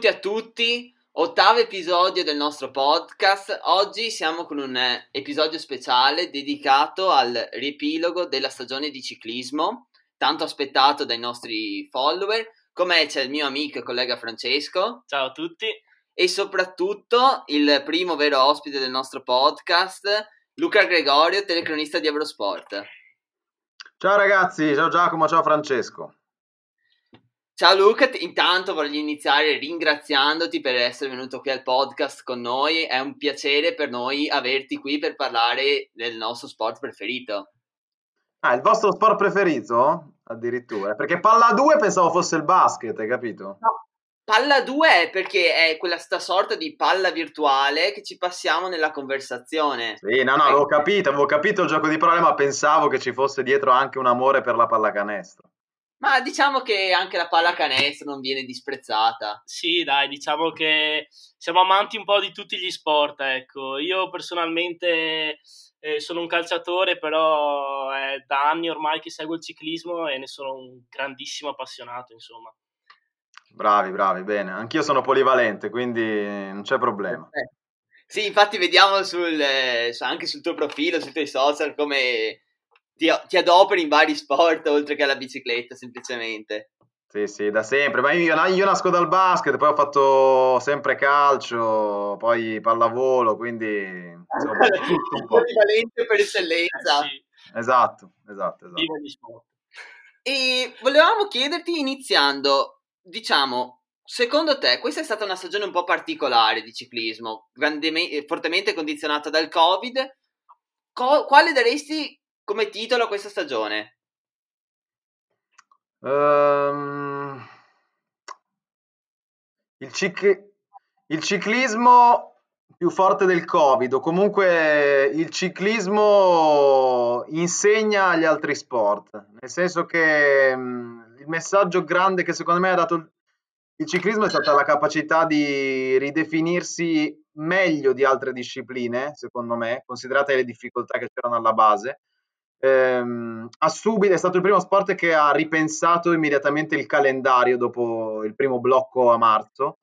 Benvenuti a tutti, ottavo episodio del nostro podcast. Oggi siamo con un episodio speciale dedicato al riepilogo della stagione di ciclismo, tanto aspettato dai nostri follower. Con me c'è il mio amico e collega Francesco. Ciao a tutti. E soprattutto il primo vero ospite del nostro podcast, Luca Gregorio, telecronista di Eurosport. Ciao ragazzi, ciao Giacomo, ciao Francesco. Ciao Luca, intanto voglio iniziare ringraziandoti per essere venuto qui al podcast con noi, è un piacere per noi averti qui per parlare del nostro sport preferito. Ah, il vostro sport preferito? Addirittura, perché palla 2 pensavo fosse il basket, hai capito? No, palla 2 è perché è quella sta sorta di palla virtuale che ci passiamo nella conversazione. Sì, no, no, avevo capito, avevo capito il gioco di parole, ma pensavo che ci fosse dietro anche un amore per la pallacanestro. Ma diciamo che anche la pallacanestro non viene disprezzata. Sì, dai, diciamo che siamo amanti un po' di tutti gli sport, ecco. Io personalmente eh, sono un calciatore, però è da anni ormai che seguo il ciclismo e ne sono un grandissimo appassionato, insomma. Bravi, bravi, bene. Anch'io sono polivalente, quindi non c'è problema. Eh. Sì, infatti vediamo sul, eh, anche sul tuo profilo, sui tuoi social, come ti, ti adoperi in vari sport oltre che alla bicicletta semplicemente. Sì, sì, da sempre. Ma io, io, nasco dal basket, poi ho fatto sempre calcio, poi pallavolo, quindi insomma, tutto un po'. Polivalente per eccellenza. Eh, sì. Esatto, esatto, esatto. E volevamo chiederti, iniziando, diciamo, secondo te questa è stata una stagione un po' particolare di ciclismo, fortemente condizionata dal Covid. Co- quale daresti come titolo questa stagione? Um, il, cic- il ciclismo più forte del Covid, o comunque il ciclismo insegna agli altri sport, nel senso che um, il messaggio grande che secondo me ha dato il ciclismo è stata la capacità di ridefinirsi meglio di altre discipline, secondo me, considerate le difficoltà che c'erano alla base, ehm, ha subito, è stato il primo sport che ha ripensato immediatamente il calendario dopo il primo blocco a marzo,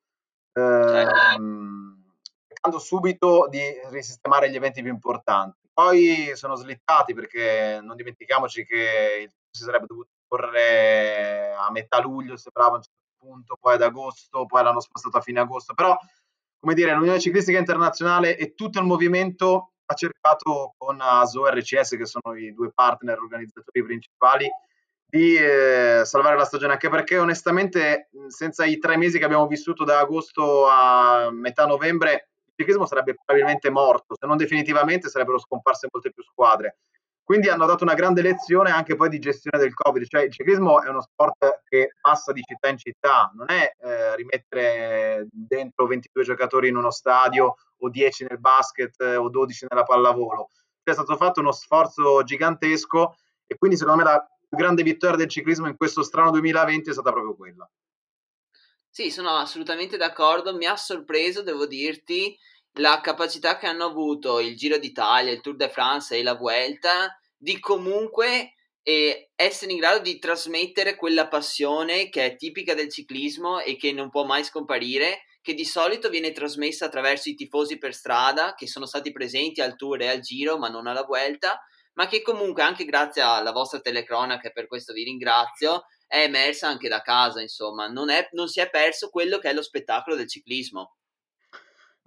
ehm, cercando subito di risistemare gli eventi più importanti. Poi sono slittati perché non dimentichiamoci che si sarebbe dovuto correre a metà luglio, sembrava a un certo punto, poi ad agosto, poi l'hanno spostato a fine agosto, però come dire, l'Unione Ciclistica Internazionale e tutto il movimento ha cercato con ASO e RCS, che sono i due partner organizzatori principali, di eh, salvare la stagione, anche perché onestamente senza i tre mesi che abbiamo vissuto da agosto a metà novembre, il ciclismo sarebbe probabilmente morto, se non definitivamente sarebbero scomparse molte più squadre. Quindi hanno dato una grande lezione anche poi di gestione del Covid, cioè il ciclismo è uno sport che passa di città in città, non è eh, rimettere dentro 22 giocatori in uno stadio o 10 nel basket eh, o 12 nella pallavolo. È stato fatto uno sforzo gigantesco e quindi secondo me la grande vittoria del ciclismo in questo strano 2020 è stata proprio quella. Sì, sono assolutamente d'accordo, mi ha sorpreso, devo dirti, la capacità che hanno avuto il Giro d'Italia, il Tour de France e la Vuelta di comunque eh, essere in grado di trasmettere quella passione che è tipica del ciclismo e che non può mai scomparire, che di solito viene trasmessa attraverso i tifosi per strada che sono stati presenti al Tour e al Giro ma non alla Vuelta, ma che comunque anche grazie alla vostra telecronaca, per questo vi ringrazio, è emersa anche da casa, insomma, non, è, non si è perso quello che è lo spettacolo del ciclismo.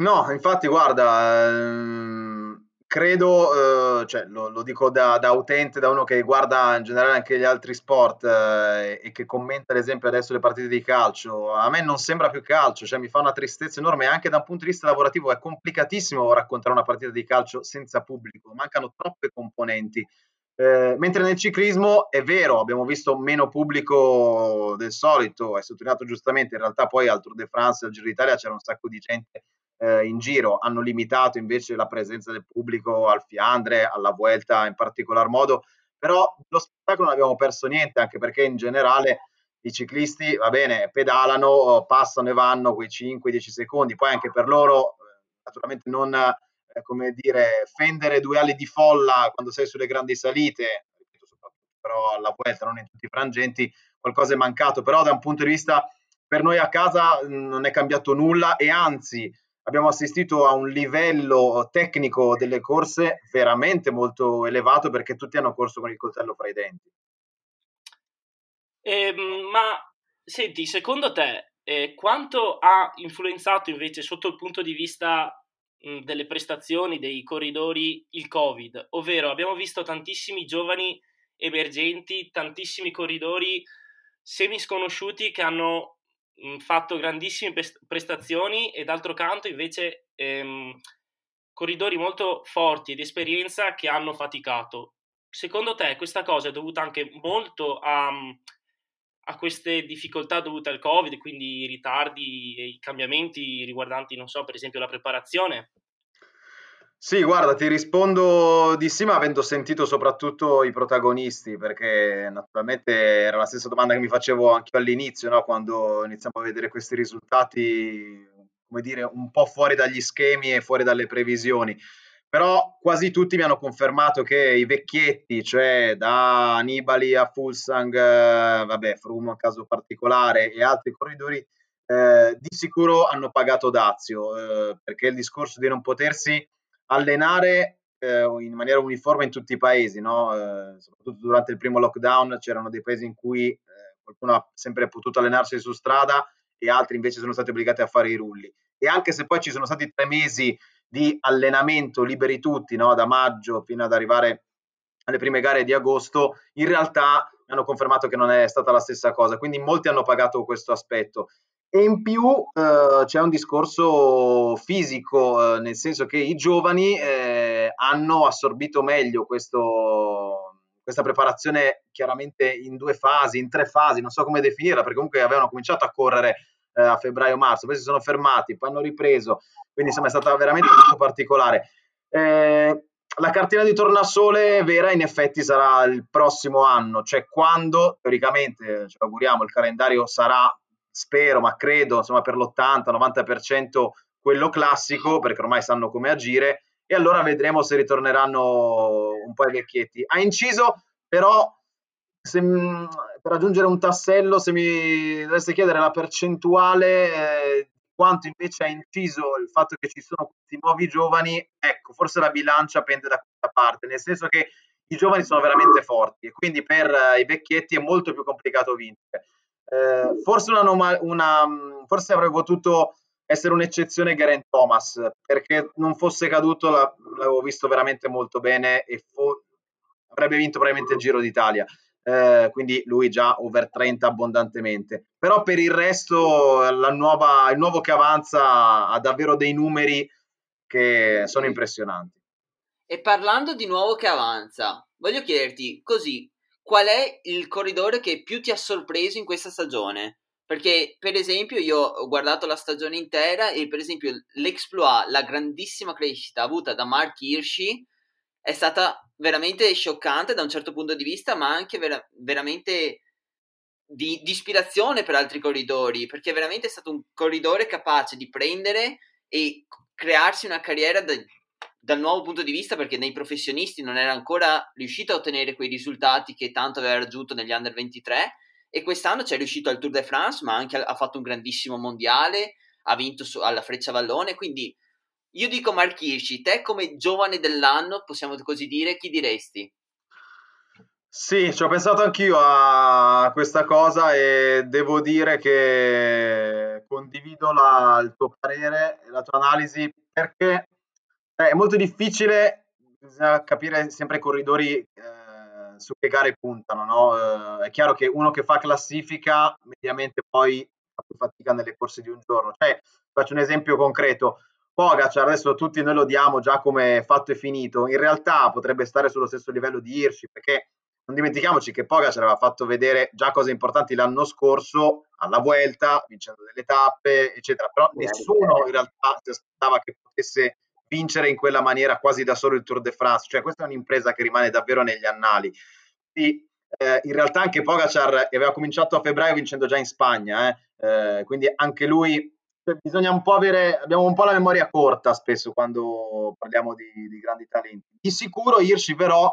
No, infatti, guarda, ehm, credo, eh, cioè, lo, lo dico da, da, utente, da uno che guarda in generale anche gli altri sport eh, e che commenta, ad esempio, adesso le partite di calcio. A me non sembra più calcio, cioè mi fa una tristezza enorme. Anche da un punto di vista lavorativo è complicatissimo raccontare una partita di calcio senza pubblico, mancano troppe componenti. Eh, mentre nel ciclismo è vero, abbiamo visto meno pubblico del solito, è sottolineato giustamente, in realtà poi al Tour de France al Giro d'Italia c'era un sacco di gente eh, in giro, hanno limitato invece la presenza del pubblico al Fiandre, alla Vuelta in particolar modo, però lo spettacolo non abbiamo perso niente, anche perché in generale i ciclisti, va bene, pedalano, passano e vanno quei 5-10 secondi, poi anche per loro, eh, naturalmente non, eh, come dire, fendere due ali di folla quando sei sulle grandi salite, però alla Vuelta, non in tutti i frangenti, qualcosa è mancato, però da un punto di vista per noi a casa non è cambiato nulla e anzi abbiamo assistito a un livello tecnico delle corse veramente molto elevato perché tutti hanno corso con il coltello fra i denti. Eh, ma senti, secondo te eh, quanto ha influenzato invece sotto il punto di vista mh, delle prestazioni dei corridori il Covid? Ovvero abbiamo visto tantissimi giovani emergenti, tantissimi corridori semi sconosciuti che hanno fatto grandissime prestazioni e d'altro canto invece ehm, corridori molto forti ed esperienza che hanno faticato. Secondo te questa cosa è dovuta anche molto a, a queste difficoltà dovute al Covid, quindi i ritardi e i cambiamenti riguardanti, non so, per esempio la preparazione? Sì, guarda, ti rispondo di sì, ma avendo sentito soprattutto i protagonisti, perché naturalmente era la stessa domanda che mi facevo anche all'inizio, no? quando iniziamo a vedere questi risultati, come dire, un po' fuori dagli schemi e fuori dalle previsioni. Però quasi tutti mi hanno confermato che i vecchietti, cioè da Nibali a Fulsang, eh, vabbè, Froome un caso particolare e altri corridori, eh, di sicuro hanno pagato dazio, eh, perché il discorso di non potersi allenare eh, in maniera uniforme in tutti i paesi, no? eh, soprattutto durante il primo lockdown c'erano dei paesi in cui eh, qualcuno ha sempre potuto allenarsi su strada e altri invece sono stati obbligati a fare i rulli. E anche se poi ci sono stati tre mesi di allenamento liberi tutti, no? da maggio fino ad arrivare alle prime gare di agosto, in realtà hanno confermato che non è stata la stessa cosa, quindi molti hanno pagato questo aspetto. E in più eh, c'è un discorso fisico, eh, nel senso che i giovani eh, hanno assorbito meglio questo, questa preparazione chiaramente in due fasi, in tre fasi, non so come definirla, perché comunque avevano cominciato a correre eh, a febbraio-marzo, poi si sono fermati, poi hanno ripreso, quindi insomma è stata veramente molto particolare. Eh, la cartina di tornasole vera in effetti sarà il prossimo anno, cioè quando teoricamente, ci auguriamo, il calendario sarà spero, ma credo, insomma, per l'80-90% quello classico, perché ormai sanno come agire, e allora vedremo se ritorneranno un po' i vecchietti. Ha inciso, però, se, per aggiungere un tassello, se mi dovesse chiedere la percentuale, eh, quanto invece ha inciso il fatto che ci sono questi nuovi giovani, ecco, forse la bilancia pende da questa parte, nel senso che i giovani sono veramente forti e quindi per eh, i vecchietti è molto più complicato vincere. Eh, forse, una, una, forse avrebbe potuto essere un'eccezione Geraint Thomas, perché non fosse caduto la, l'avevo visto veramente molto bene e fo- avrebbe vinto probabilmente il Giro d'Italia. Eh, quindi lui già over 30 abbondantemente. Però per il resto nuova, il nuovo che avanza ha davvero dei numeri che sono impressionanti. E parlando di nuovo che avanza, voglio chiederti così, qual è il corridore che più ti ha sorpreso in questa stagione? Perché, per esempio, io ho guardato la stagione intera e, per esempio, l'exploit, la grandissima crescita avuta da Mark Hirschi è stata veramente scioccante da un certo punto di vista, ma anche vera- veramente di, di, ispirazione per altri corridori, perché veramente è stato un corridore capace di prendere e crearsi una carriera da, dal nuovo punto di vista perché nei professionisti non era ancora riuscito a ottenere quei risultati che tanto aveva raggiunto negli under 23 e quest'anno ci è riuscito al Tour de France ma anche ha fatto un grandissimo mondiale ha vinto su, alla Freccia Vallone quindi io dico Mark Hirschi te come giovane dell'anno possiamo così dire chi diresti? Sì, ci ho pensato anch'io a questa cosa e devo dire che condivido la, il tuo parere e la tua analisi perché è molto difficile, bisogna capire sempre i corridori eh, su che gare puntano, no? eh, è chiaro che uno che fa classifica mediamente poi fa più fatica nelle corse di un giorno. Cioè, faccio un esempio concreto. Pogacar, adesso tutti noi lo diamo già come fatto e finito, in realtà potrebbe stare sullo stesso livello di Hirschi, perché non dimentichiamoci che Pogacar aveva fatto vedere già cose importanti l'anno scorso alla Vuelta, vincendo delle tappe, eccetera, però nessuno in realtà si aspettava che potesse vincere in quella maniera quasi da solo il Tour de France, cioè questa è un'impresa che rimane davvero negli annali. E, eh, in realtà anche Pogacar aveva cominciato a febbraio vincendo già in Spagna, eh? Eh, quindi anche lui cioè, bisogna un po' avere, abbiamo un po' la memoria corta spesso quando parliamo di, di grandi talenti. Di sicuro Hirschi però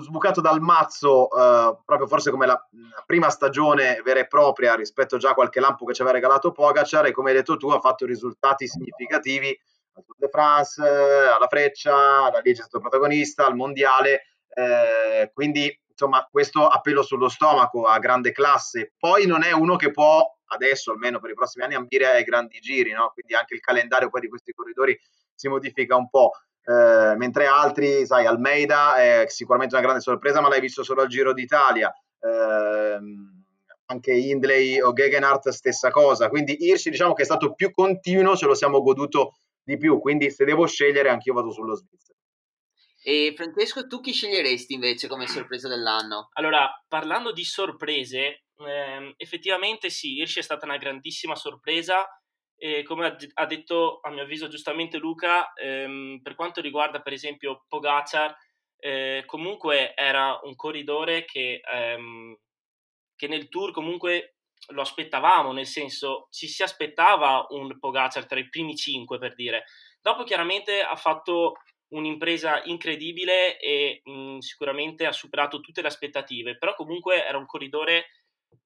sbucato dal mazzo uh, proprio forse come la, la, prima stagione vera e propria rispetto già a qualche lampo che ci aveva regalato Pogacar e come hai detto tu ha fatto risultati significativi al Tour de France, alla Freccia, alla Liege è stato protagonista, al Mondiale, eh, quindi insomma questo appello sullo stomaco a grande classe. Poi non è uno che può adesso, almeno per i prossimi anni, ambire ai grandi giri, no? quindi anche il calendario poi di questi corridori si modifica un po'. Eh, mentre altri, sai, Almeida è sicuramente una grande sorpresa, ma l'hai visto solo al Giro d'Italia. Eh, anche Hindley o Gegenhardt stessa cosa. Quindi Hirschi diciamo che è stato più continuo, ce lo siamo goduto di più. Quindi se devo scegliere, anch'io vado sullo Svizzero. E Francesco, tu chi sceglieresti invece come sorpresa dell'anno? Allora, parlando di sorprese, ehm, effettivamente sì, Hirschi è stata una grandissima sorpresa e come ha detto a mio avviso giustamente Luca, ehm, per quanto riguarda per esempio Pogacar, eh, comunque era un corridore che, ehm, che nel tour comunque lo aspettavamo, nel senso ci si aspettava un Pogacar tra i primi cinque per dire. Dopo chiaramente ha fatto un'impresa incredibile e mh, sicuramente ha superato tutte le aspettative, però comunque era un corridore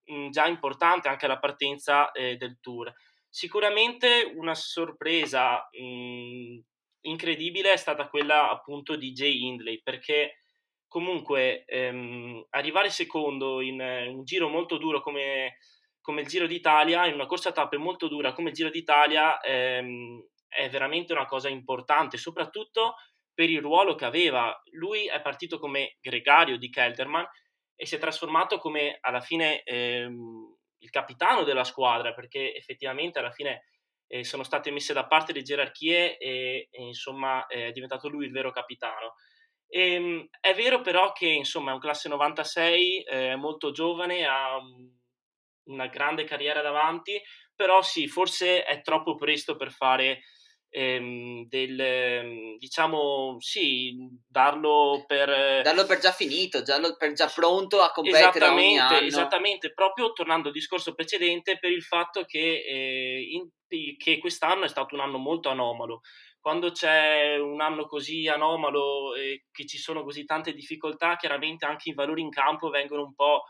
mh, già importante anche alla partenza eh, del tour. Sicuramente una sorpresa mh, incredibile è stata quella appunto di Jay Hindley, perché comunque ehm, arrivare secondo in un giro molto duro come, come, il Giro d'Italia, in una corsa a tappe molto dura come il Giro d'Italia, ehm, è veramente una cosa importante, soprattutto per il ruolo che aveva. Lui è partito come gregario di Kelderman e si è trasformato come alla fine ehm, il capitano della squadra, perché effettivamente alla fine eh, sono state messe da parte le gerarchie e, e insomma è diventato lui il vero capitano. E, ehm, è vero però che insomma è un classe 96, eh, è molto giovane, ha una grande carriera davanti, però sì, forse è troppo presto per fare ehm, del, ehm, diciamo, sì, darlo per... Darlo per già finito, già, per già pronto a competere anno. Esattamente, proprio tornando al discorso precedente, per il fatto che, eh, in, che quest'anno è stato un anno molto anomalo. Quando c'è un anno così anomalo e che ci sono così tante difficoltà, chiaramente anche i valori in campo vengono un po'...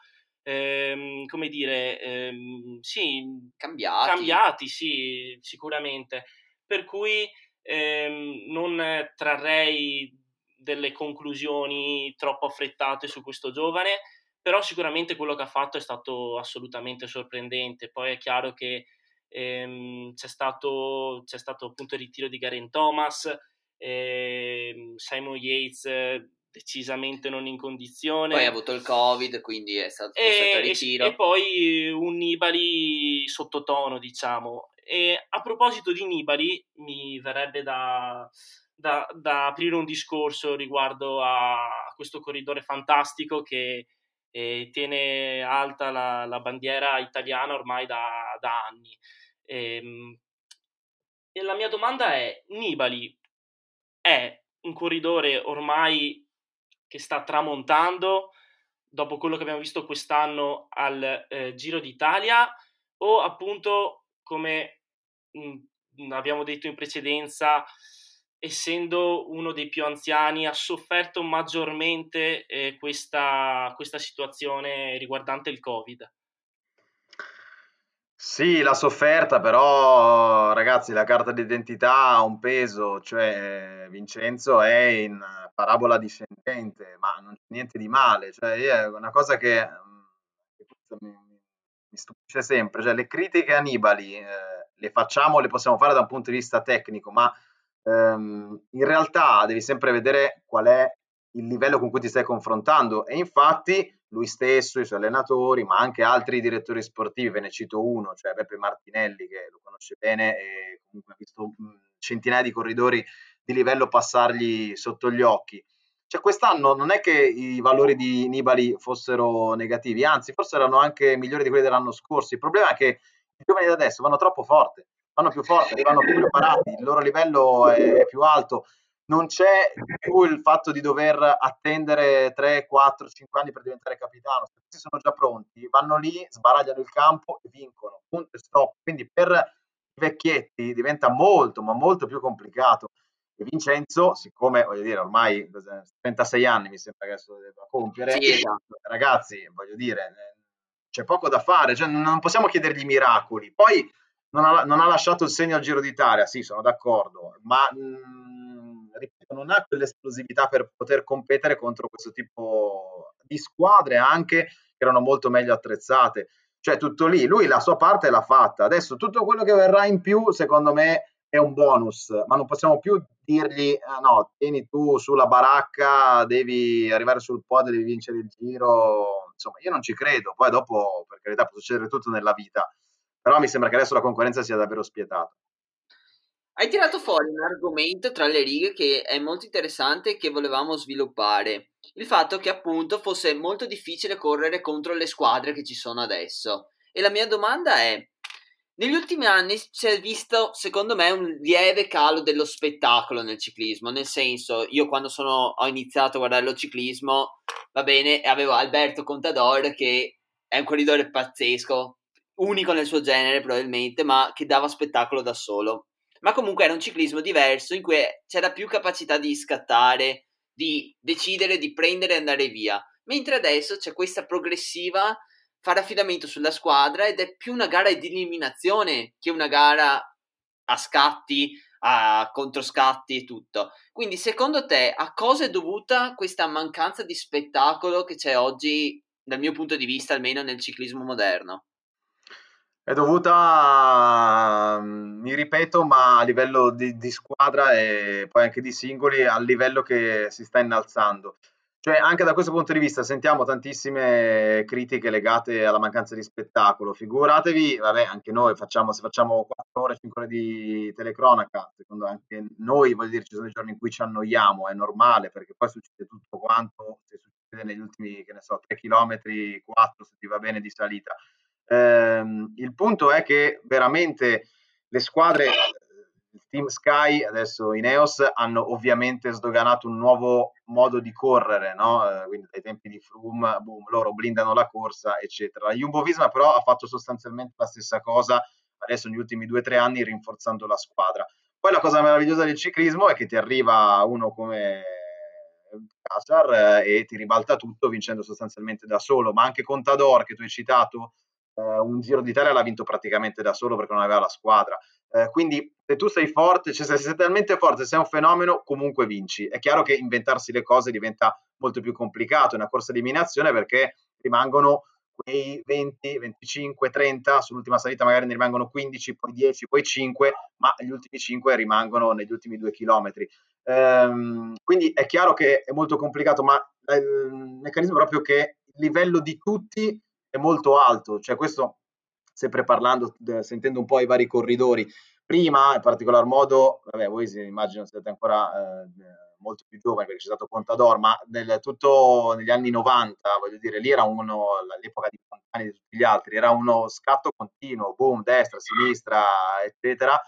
Ehm, come dire, ehm, sì, cambiati. cambiati, sì, sicuramente per cui ehm, non trarrei delle conclusioni troppo affrettate su questo giovane, però sicuramente quello che ha fatto è stato assolutamente sorprendente. Poi è chiaro che ehm, c'è, stato, c'è stato appunto il ritiro di Garen Thomas, ehm, Simon Yates decisamente non in condizione. Poi ha avuto il Covid, quindi è stato e, ritiro. E, e poi un Nibali sottotono, diciamo. E a proposito di Nibali, mi verrebbe da, da, da aprire un discorso riguardo a questo corridore fantastico che eh, tiene alta la, la, bandiera italiana ormai da, da anni. E, ehm, e la mia domanda è, Nibali è un corridore ormai che sta tramontando dopo quello che abbiamo visto quest'anno al eh, Giro d'Italia o appunto come mh, abbiamo detto in precedenza, essendo uno dei più anziani, ha sofferto maggiormente eh, questa, questa situazione riguardante il Covid. Sì, la sofferta, però ragazzi, la carta d'identità ha un peso, cioè Vincenzo è in parabola discendente, ma non c'è niente di male, cioè è una cosa che, che mi, mi, stupisce sempre, cioè le critiche a Nibali eh, le facciamo, le possiamo fare da un punto di vista tecnico, ma ehm, in realtà devi sempre vedere qual è il livello con cui ti stai confrontando e infatti lui stesso, i suoi allenatori, ma anche altri direttori sportivi, ve ne cito uno, cioè Beppe Martinelli che lo conosce bene e comunque ha visto centinaia di corridori di livello passargli sotto gli occhi. Cioè quest'anno non è che i valori di Nibali fossero negativi, anzi forse erano anche migliori di quelli dell'anno scorso. Il problema è che i giovani di adesso vanno troppo forte, vanno più forti, vanno più preparati, il loro livello è più alto. Non c'è più il fatto di dover attendere 3, 4, 5 anni per diventare capitano. Se questi sono già pronti, vanno lì, sbaragliano il campo e vincono. Punto e stop. Quindi per i vecchietti diventa molto, ma molto più complicato. E Vincenzo, siccome, voglio dire, ormai 36 anni mi sembra che adesso debba compiere, sì, esatto. ragazzi, voglio dire, c'è poco da fare, cioè non possiamo chiedergli miracoli. Poi non ha, non ha lasciato il segno al Giro d'Italia, sì, sono d'accordo, ma mh, mm, ripeto, non ha quell'esplosività per poter competere contro questo tipo di squadre anche che erano molto meglio attrezzate. Cioè, tutto lì, lui la sua parte l'ha fatta. Adesso tutto quello che verrà in più, secondo me, è un bonus, ma non possiamo più dirgli ah, no, tieni tu sulla baracca, devi arrivare sul podio, devi vincere il giro. Insomma, io non ci credo. Poi dopo, per carità, può succedere tutto nella vita. Però mi sembra che adesso la concorrenza sia davvero spietata. Hai tirato fuori un argomento tra le righe che è molto interessante e che volevamo sviluppare. Il fatto che appunto fosse molto difficile correre contro le squadre che ci sono adesso. E la mia domanda è, negli ultimi anni si è visto, secondo me, un lieve calo dello spettacolo nel ciclismo, nel senso, io quando sono, ho iniziato a guardare lo ciclismo, va bene, avevo Alberto Contador che è un corridore pazzesco, unico nel suo genere probabilmente, ma che dava spettacolo da solo ma comunque era un ciclismo diverso in cui c'era più capacità di scattare, di decidere di prendere e andare via, mentre adesso c'è questa progressiva fare affidamento sulla squadra ed è più una gara di eliminazione che una gara a scatti, a controscatti e tutto. Quindi secondo te a cosa è dovuta questa mancanza di spettacolo che c'è oggi, dal mio punto di vista almeno nel ciclismo moderno? È dovuta, mm, mi ripeto, ma a livello di, di, squadra e poi anche di singoli, al livello che si sta innalzando. Cioè, anche da questo punto di vista sentiamo tantissime critiche legate alla mancanza di spettacolo. Figuratevi, vabbè, anche noi facciamo, se facciamo 4 ore, 5 ore di telecronaca, secondo anche noi, voglio dire, ci sono i giorni in cui ci annoiamo, è normale, perché poi succede tutto quanto, se succede negli ultimi, che ne so, 3 km, 4 se ti va bene di salita Ehm, il punto è che veramente le squadre, team Sky, adesso i Neos, hanno ovviamente sdoganato un nuovo modo di correre, no? Eh, quindi dai tempi di Froome, boom, loro blindano la corsa, eccetera. La Jumbo Visma però ha fatto sostanzialmente la stessa cosa adesso negli ultimi due o tre anni rinforzando la squadra. Poi la cosa meravigliosa del ciclismo è che ti arriva uno come Cassar eh, e ti ribalta tutto vincendo sostanzialmente da solo, ma anche Contador che tu hai citato eh, un Giro d'Italia l'ha vinto praticamente da solo perché non aveva la squadra. Eh, quindi se tu sei forte, cioè se sei talmente forte, sei un fenomeno, comunque vinci. È chiaro che inventarsi le cose diventa molto più complicato in una corsa di eliminazione perché rimangono quei 20, 25, 30, sull'ultima salita magari ne rimangono 15, poi 10, poi 5, ma gli ultimi 5 rimangono negli ultimi due chilometri. Ehm, quindi è chiaro che è molto complicato, ma il meccanismo è proprio che il livello di tutti è molto alto, cioè questo sempre parlando, sentendo un po' i vari corridori, prima in particolar modo, vabbè voi immagino siete ancora eh, molto più giovani perché c'è stato Contador, ma nel, tutto negli anni 90, voglio dire, lì era uno, all'epoca di Fontani e di tutti gli altri, era uno scatto continuo, boom, destra, sinistra, eccetera,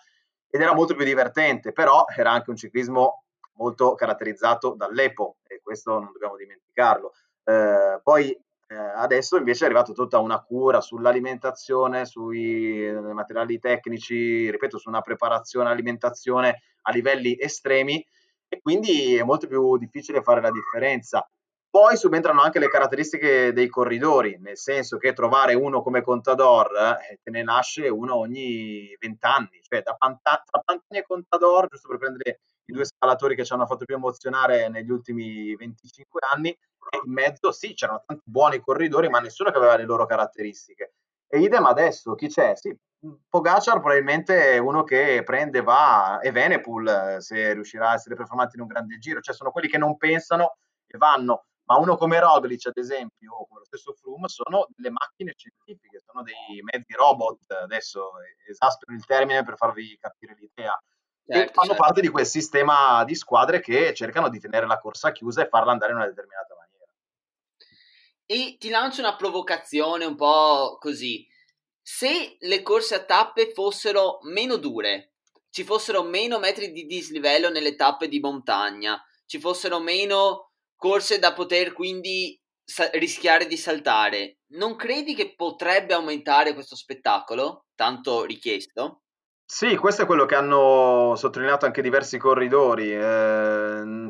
ed era molto più divertente, però era anche un ciclismo molto caratterizzato dall'EPO e questo non dobbiamo dimenticarlo. Eh, poi eh, adesso invece è arrivata tutta una cura sull'alimentazione, sui eh, materiali tecnici, ripeto, su una preparazione alimentazione a livelli estremi e quindi è molto più difficile fare la differenza. Poi subentrano anche le caratteristiche dei corridori, nel senso che trovare uno come Contador eh, te ne nasce uno ogni 20 anni, cioè da Panta- tra Pantani e Contador, giusto per prendere i due scalatori che ci hanno fatto più emozionare negli ultimi 25 anni, in mezzo sì, c'erano tanti buoni corridori, ma nessuno che aveva le loro caratteristiche. E idem adesso, chi c'è? Sì, Pogacar probabilmente è uno che prende, va, e Venepool se riuscirà a essere performante in un grande giro, cioè sono quelli che non pensano e vanno, ma uno come Roglic ad esempio, o come lo stesso Froome, sono delle macchine scientifiche, sono dei mezzi robot, adesso esaspero il termine per farvi capire l'idea, certo, fanno certo. parte di quel sistema di squadre che cercano di tenere la corsa chiusa e farla andare in una determinata maniera. E ti lancio una provocazione un po' così. Se le corse a tappe fossero meno dure, ci fossero meno metri di dislivello nelle tappe di montagna, ci fossero meno corse da poter quindi sa- rischiare di saltare, non credi che potrebbe aumentare questo spettacolo tanto richiesto? Sì, questo è quello che hanno sottolineato anche diversi corridori. Eh,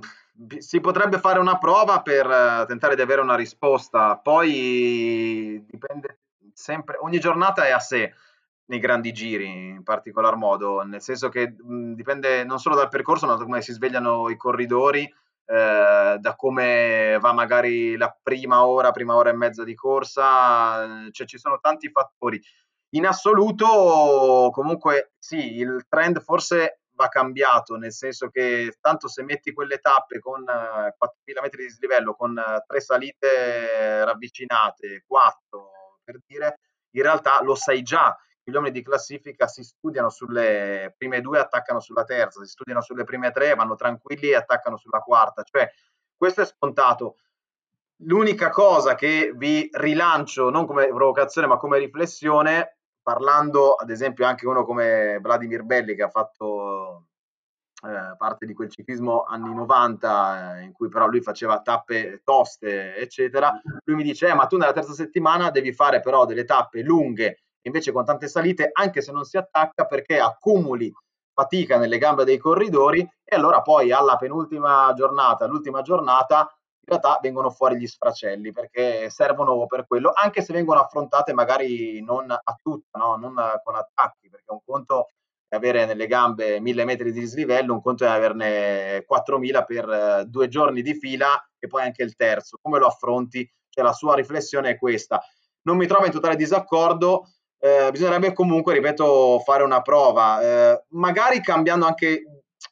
si potrebbe fare una prova per eh, tentare di avere una risposta, poi dipende sempre, ogni giornata è a sé nei grandi giri in particolar modo, nel senso che mh, dipende non solo dal percorso, ma da come si svegliano i corridori, eh, da come va magari la prima ora, prima ora e mezza di corsa, cioè ci sono tanti fattori. In assoluto, comunque, sì, il trend forse va cambiato, nel senso che tanto se metti quelle tappe con 4.000 metri di dislivello, con tre salite ravvicinate, quattro per dire, in realtà lo sai già, gli uomini di classifica si studiano sulle prime due, attaccano sulla terza, si studiano sulle prime tre, vanno tranquilli e attaccano sulla quarta, cioè questo è scontato. L'unica cosa che vi rilancio, non come provocazione ma come riflessione, parlando ad esempio anche uno come Vladimir Belli che ha fatto eh, parte di quel ciclismo anni 90 eh, in cui però lui faceva tappe toste eccetera lui mi dice eh, ma tu nella terza settimana devi fare però delle tappe lunghe invece con tante salite anche se non si attacca perché accumuli fatica nelle gambe dei corridori e allora poi alla penultima giornata l'ultima giornata in realtà vengono fuori gli sfracelli perché servono per quello, anche se vengono affrontate magari non a tutta, no? non con attacchi, perché un conto è avere nelle gambe mille metri di dislivello, un conto è averne 4000 per eh, due giorni di fila e poi anche il terzo. Come lo affronti? Cioè, la sua riflessione è questa. Non mi trovo in totale disaccordo, eh, bisognerebbe comunque, ripeto, fare una prova, eh, magari cambiando anche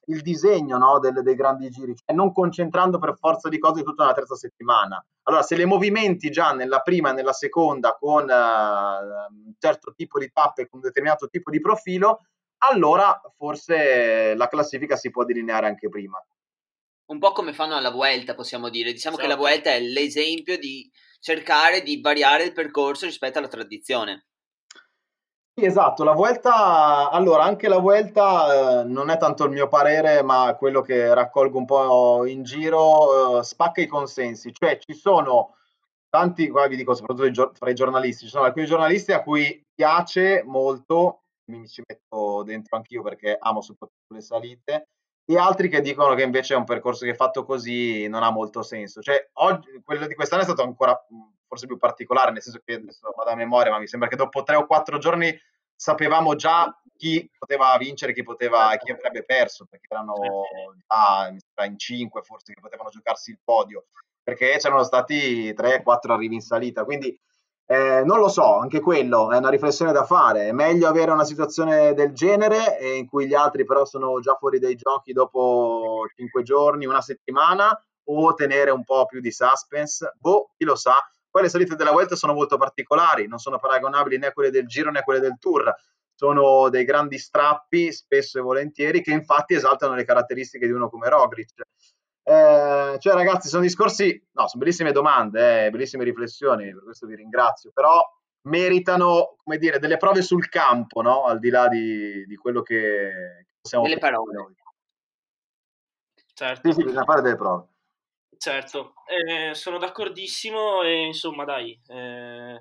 il disegno no, delle, dei grandi giri, cioè non concentrando per forza di cose tutta la terza settimana. Allora, se le movimenti già nella prima e nella seconda con uh, un certo tipo di tappe, con un determinato tipo di profilo, allora forse la classifica si può delineare anche prima. Un po' come fanno alla Vuelta, possiamo dire. Diciamo certo. che la certo. Vuelta è l'esempio di cercare di variare il percorso rispetto alla tradizione. Esatto, la Vuelta, allora anche la Vuelta eh, non è tanto il mio parere, ma quello che raccolgo un po' in giro, eh, spacca i consensi, cioè ci sono tanti, qua vi dico soprattutto fra i giornalisti, ci sono alcuni giornalisti a cui piace molto, mi ci metto dentro anch'io perché amo soprattutto le salite, e altri che dicono che invece è un percorso che fatto così non ha molto senso. Cioè, oggi, quello di quest'anno è stato ancora forse più particolare, nel senso che adesso vado a memoria, ma mi sembra che dopo tre o quattro giorni sapevamo già chi poteva vincere, chi poteva, chi avrebbe perso, perché erano già in cinque forse che potevano giocarsi il podio, perché c'erano stati tre, quattro arrivi in salita. Quindi eh, non lo so, anche quello è una riflessione da fare. È meglio avere una situazione del genere eh, in cui gli altri però sono già fuori dai giochi dopo cinque giorni, una settimana, o tenere un po' più di suspense. Boh, chi lo sa. Poi le salite della Vuelta sono molto particolari, non sono paragonabili né a quelle del Giro né a quelle del Tour. Sono dei grandi strappi, spesso e volentieri, che infatti esaltano le caratteristiche di uno come Roglic. Eh, cioè, ragazzi, sono discorsi, no, sono bellissime domande, eh, bellissime riflessioni, per questo vi ringrazio, però meritano, come dire, delle prove sul campo, no? Al di là di, di quello che possiamo delle parole. Noi. Certo. Sì, sì, bisogna fare delle prove. Certo, eh, sono d'accordissimo e insomma dai, eh,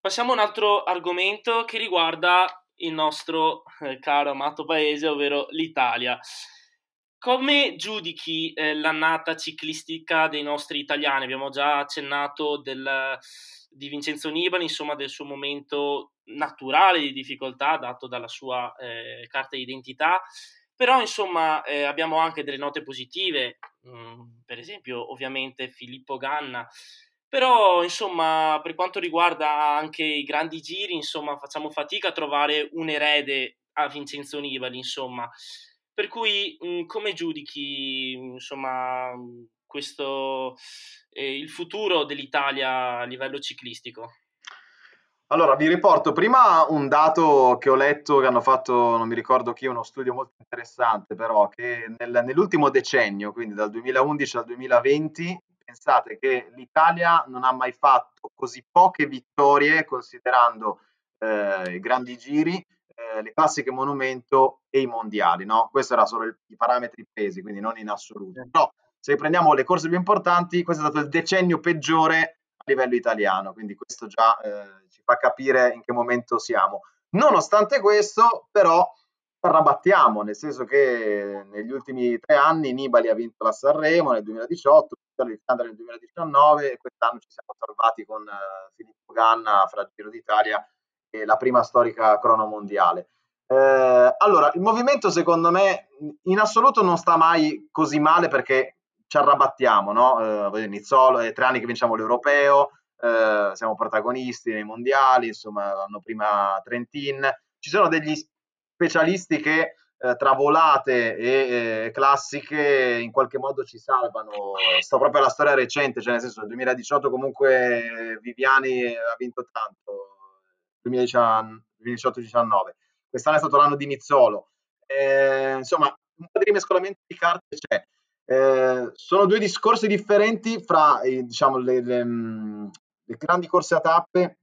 passiamo a un altro argomento che riguarda il nostro eh, caro amato paese, ovvero l'Italia. Come giudichi eh, l'annata ciclistica dei nostri italiani? Abbiamo già accennato del, di Vincenzo Nibali, insomma, del suo momento naturale di difficoltà dato dalla sua eh, carta di identità, però insomma eh, abbiamo anche delle note positive, mm, per esempio ovviamente Filippo Ganna, però insomma per quanto riguarda anche i grandi giri, insomma facciamo fatica a trovare un erede a Vincenzo Nibali, insomma. Per cui, mh, mm, come giudichi, insomma, questo, eh, il futuro dell'Italia a livello ciclistico? Allora, vi riporto prima un dato che ho letto, che hanno fatto, non mi ricordo chi, uno studio molto interessante, però, che nel, nell'ultimo decennio, quindi dal 2011 al 2020, pensate che l'Italia non ha mai fatto così poche vittorie, considerando eh, i grandi giri, eh, le classiche monumento e i mondiali, no? Questi erano solo il, i parametri presi, quindi non in assoluto. Però se prendiamo le corse più importanti, questo è stato il decennio peggiore a livello italiano, quindi questo già eh, fa capire in che momento siamo. Nonostante questo, però, arrabattiamo, nel senso che negli ultimi tre anni Nibali ha vinto la Sanremo nel 2018, l'Islanda nel 2019 e quest'anno ci siamo salvati con uh, Filippo Ganna fra il Giro d'Italia e la prima storica crono mondiale. Eh, allora, il movimento secondo me in assoluto non sta mai così male perché ci arrabattiamo, no? Eh, Nizzolo, è tre anni che vinciamo l'Europeo, eh, siamo protagonisti nei mondiali, insomma, l'anno prima Trentin. Ci sono degli specialisti che eh, tra volate e eh, classiche in qualche modo ci salvano. Sto proprio alla storia recente, cioè nel senso nel 2018 comunque Viviani ha vinto tanto, 2018-19. Quest'anno è stato l'anno di Nizzolo. Eh, insomma, un po' di rimescolamento di carte c'è. Eh, sono due discorsi differenti fra eh, diciamo, le, le, mm, grandi corse a tappe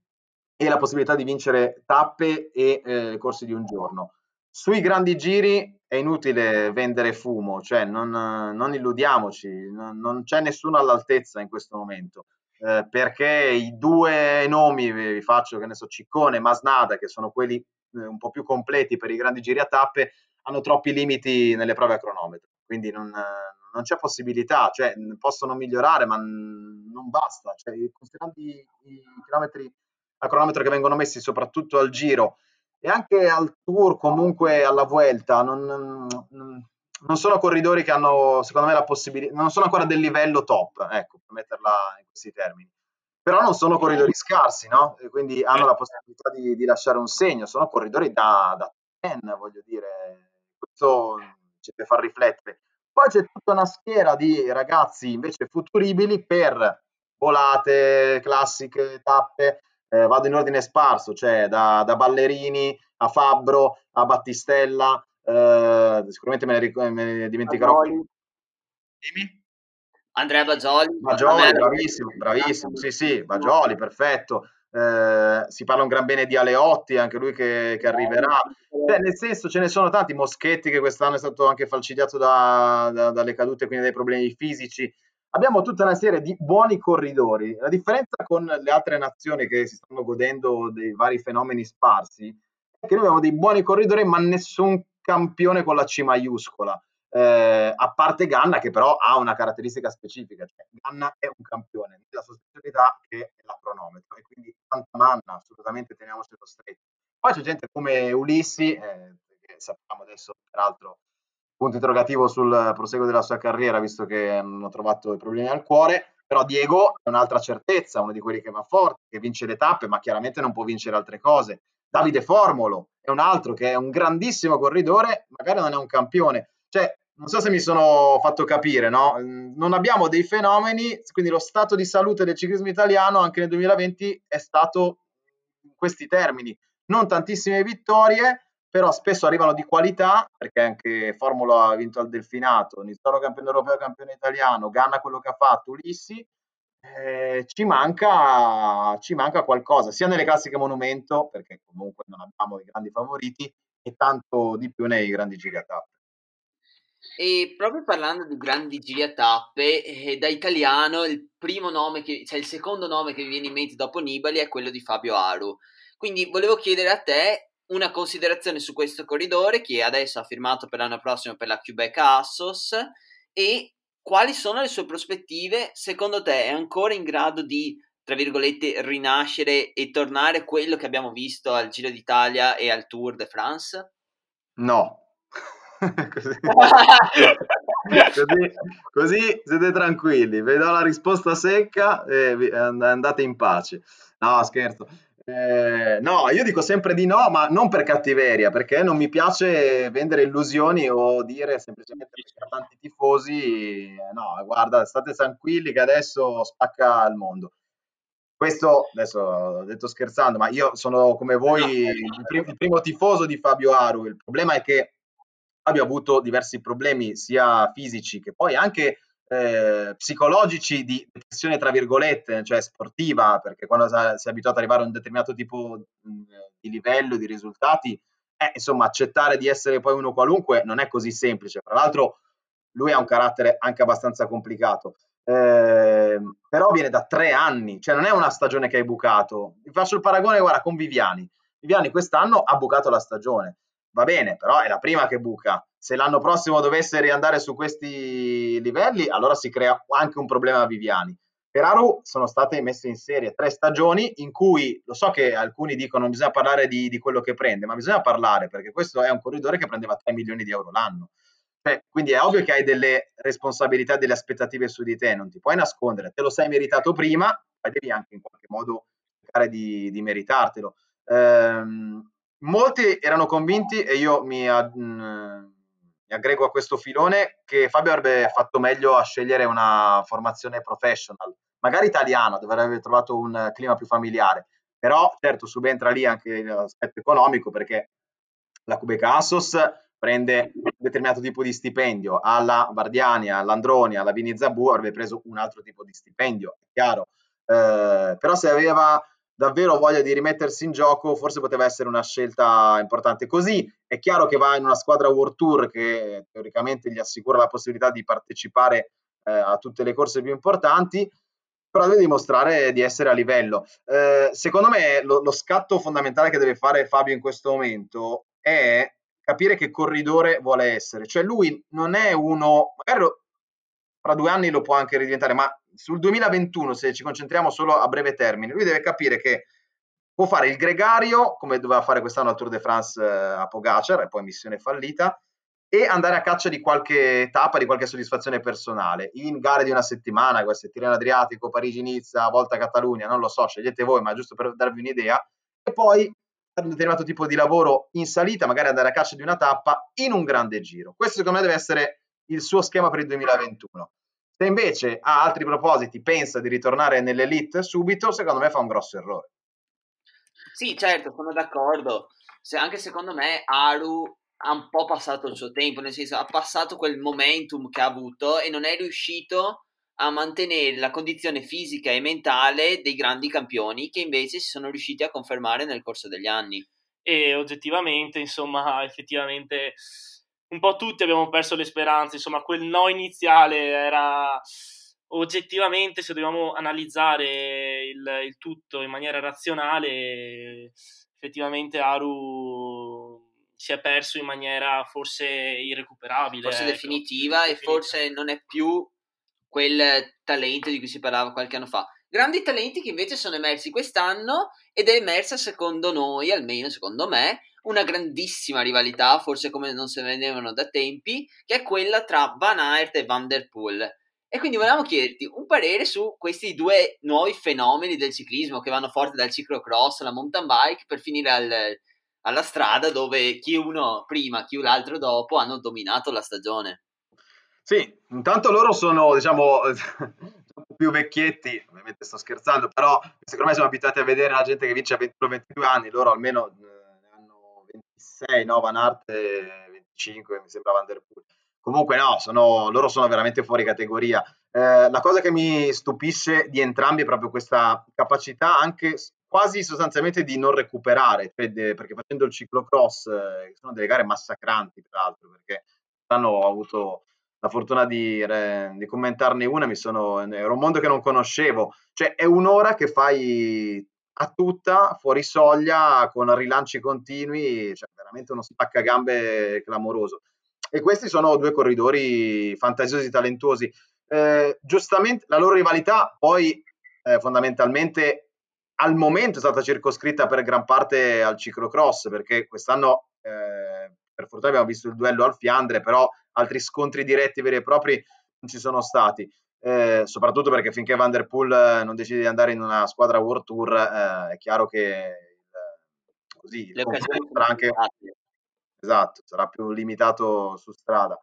e la possibilità di vincere tappe e eh, corse di un giorno. Sui grandi giri è inutile vendere fumo, cioè non, non illudiamoci, non, non, c'è nessuno all'altezza in questo momento. Eh, perché i due nomi, vi faccio che ne so, Ciccone e Masnada, che sono quelli eh, un po' più completi per i grandi giri a tappe, hanno troppi limiti nelle prove a cronometro, quindi non, non c'è possibilità, cioè possono migliorare, ma non basta. Cioè, considerando i, i chilometri a cronometro che vengono messi soprattutto al giro e anche al tour, comunque alla Vuelta, non, non, non sono corridori che hanno, secondo me, la possibilità, non sono ancora del livello top, ecco, per metterla in questi termini. Però non sono corridori scarsi, no? E quindi hanno la possibilità di, di lasciare un segno, sono corridori da, da ten, voglio dire. Questo ci deve far riflettere. Poi c'è tutta una schiera di ragazzi invece futuribili per volate, classiche, tappe. Eh, vado in ordine sparso, cioè da, da Ballerini a Fabbro a Battistella. Eh, sicuramente me ne, ric- me ne dimenticherò. Dimmi. Andrea Bagioli. Bagioli, bravissimo, bravissimo. Sì, sì, Bagioli, perfetto. Eh, si parla un gran bene di Aleotti, anche lui che, che arriverà. Beh, nel senso, ce ne sono tanti. Moschetti, che quest'anno è stato anche falcidiato da, da, dalle cadute, quindi dai problemi fisici. Abbiamo tutta una serie di buoni corridori. La differenza con le altre nazioni che si stanno godendo dei vari fenomeni sparsi è che noi abbiamo dei buoni corridori, ma nessun campione con la C maiuscola. Eh, a parte Ganna che però ha una caratteristica specifica, cioè Ganna è un campione, la sua specialità che è la cronometro e quindi tanta manna, assolutamente teniamocelo stretto. Poi c'è gente come Ulissi, eh, che sappiamo adesso peraltro punto interrogativo sul proseguo della sua carriera, visto che hanno trovato i problemi al cuore, però Diego è un'altra certezza, uno di quelli che va forte, che vince le tappe, ma chiaramente non può vincere altre cose. Davide Formolo è un altro che è un grandissimo corridore, magari non è un campione. Cioè, non so se mi sono fatto capire, no? Non abbiamo dei fenomeni, quindi lo stato di salute del ciclismo italiano anche nel 2020 è stato in questi termini. Non tantissime vittorie, però spesso arrivano di qualità, perché anche Formula ha vinto al Delfinato, Nizzolo campione europeo, campione italiano, Ganna quello che ha fatto, Ulissi, eh, ci, manca, ci manca qualcosa, sia nelle classiche monumento, perché comunque non abbiamo i grandi favoriti, e tanto di più nei grandi giri a tappe. E proprio parlando di grandi giri a tappe, eh, da italiano il primo nome, che, cioè il secondo nome che mi viene in mente dopo Nibali è quello di Fabio Aru. Quindi volevo chiedere a te una considerazione su questo corridore che adesso ha firmato per l'anno prossimo per la Quebec Assos e quali sono le sue prospettive? Secondo te è ancora in grado di, tra virgolette, rinascere e tornare quello che abbiamo visto al Giro d'Italia e al Tour de France? No, così. così, così, siete tranquilli, vi do la risposta secca e andate in pace. No, scherzo. Eh, no, io dico sempre di no, ma non per cattiveria, perché non mi piace vendere illusioni o dire semplicemente per tanti tifosi, no, guarda, state tranquilli che adesso spacca il mondo. Questo, adesso ho detto scherzando, ma io sono come voi il, prim- il primo tifoso di Fabio Aru. Il problema è che Ha avuto diversi problemi sia fisici che poi anche eh, psicologici di depressione, tra virgolette, cioè sportiva, perché quando si è abituato ad arrivare a un determinato tipo di livello, di risultati, eh, insomma, accettare di essere poi uno qualunque non è così semplice. Tra l'altro, lui ha un carattere anche abbastanza complicato. Eh, però viene da tre anni, cioè non è una stagione che hai bucato. Vi faccio il paragone, guarda, con Viviani. Viviani quest'anno ha bucato la stagione. Va bene, però è la prima che buca. Se l'anno prossimo dovesse riandare su questi livelli, allora si crea anche un problema a Viviani. Per Aru sono state messe in serie tre stagioni in cui, lo so che alcuni dicono non bisogna parlare di, di quello che prende, ma bisogna parlare perché questo è un corridore che prendeva 3 milioni di euro l'anno. Cioè, quindi è ovvio che hai delle responsabilità, delle aspettative su di te, non ti puoi nascondere, te lo sei meritato prima, ma devi anche in qualche modo cercare di, di meritartelo. Ehm, molti erano convinti, e io mi, mh, mi, aggrego a questo filone, che Fabio avrebbe fatto meglio a scegliere una formazione professional, magari italiana, dove avrebbe trovato un clima più familiare. Però certo subentra lì anche l'aspetto economico perché la Cubeca Assos prende un determinato tipo di stipendio, alla Bardiani, all'Androni, alla Vini Zabù avrebbe preso un altro tipo di stipendio, è chiaro. Eh, però se aveva davvero voglia di rimettersi in gioco, forse poteva essere una scelta importante. Così è chiaro che va in una squadra World Tour che teoricamente gli assicura la possibilità di partecipare eh, a tutte le corse più importanti, però deve dimostrare di essere a livello. Eh, secondo me lo, lo scatto fondamentale che deve fare Fabio in questo momento è capire che corridore vuole essere. Cioè lui non è uno, magari fra due anni lo può anche ridiventare, ma sul 2021, se ci concentriamo solo a breve termine, lui deve capire che può fare il gregario, come doveva fare quest'anno al Tour de France eh, a Pogacar, e poi missione fallita, e andare a caccia di qualche tappa, di qualche soddisfazione personale. In gare di una settimana, queste Tirreno Adriatico, Parigi-Nizza, Volta Catalunya, non lo so, scegliete voi, ma giusto per darvi un'idea. E poi un determinato tipo di lavoro in salita, magari andare a caccia di una tappa in un grande giro. Questo secondo me deve essere il suo schema per il 2021. Se invece ha altri propositi, pensa di ritornare nell'elite subito, secondo me fa un grosso errore. Sì, certo, sono d'accordo. Se anche secondo me Aru ha un po' passato il suo tempo, nel senso ha passato quel momentum che ha avuto e non è riuscito a mantenere la condizione fisica e mentale dei grandi campioni che invece si sono riusciti a confermare nel corso degli anni. E oggettivamente, insomma, effettivamente un po' tutti abbiamo perso le speranze, insomma, quel no iniziale era oggettivamente, se dobbiamo analizzare il, il tutto in maniera razionale, effettivamente Aru si è perso in maniera forse irrecuperabile. Forse ecco. definitiva, definitiva, e forse non è più quel talento di cui si parlava qualche anno fa. Grandi talenti che invece sono emersi quest'anno ed è emersa secondo noi, almeno secondo me, una grandissima rivalità, forse come non se vedevano da tempi, che è quella tra Van Aert e Van der Poel. E quindi volevamo chiederti un parere su questi due nuovi fenomeni del ciclismo che vanno forte dal ciclocross alla mountain bike per finire al, alla strada dove chi uno prima, chi l'altro dopo hanno dominato la stagione. Sì, intanto loro sono, diciamo, più vecchietti, ovviamente sto scherzando, però secondo me siamo abituati a vedere la gente che vince a 21-22 anni, loro almeno 26, no, Van Aert 25, mi sembra Van Der Poel. Comunque no, sono, loro sono veramente fuori categoria. Eh, la cosa che mi stupisce di entrambi è proprio questa capacità anche quasi sostanzialmente di non recuperare, cioè perché facendo il ciclocross eh, sono delle gare massacranti, peraltro, perché quest'anno ho avuto la fortuna di, di commentarne una, mi sono, era un mondo che non conoscevo, cioè è un'ora che fai a tutta, fuori soglia, con rilanci continui, cioè veramente uno spaccagambe clamoroso. E questi sono due corridori fantasiosi, talentuosi. Eh, giustamente la loro rivalità poi eh, fondamentalmente al momento è stata circoscritta per gran parte al ciclocross, perché quest'anno eh, per fortuna abbiamo visto il duello al Fiandre, però altri scontri diretti veri e propri non ci sono stati. Eh, soprattutto perché finché Van Der Poel eh, non decide di andare in una squadra World Tour, eh, è chiaro che così, il sarà anche esatto, sarà più limitato su strada.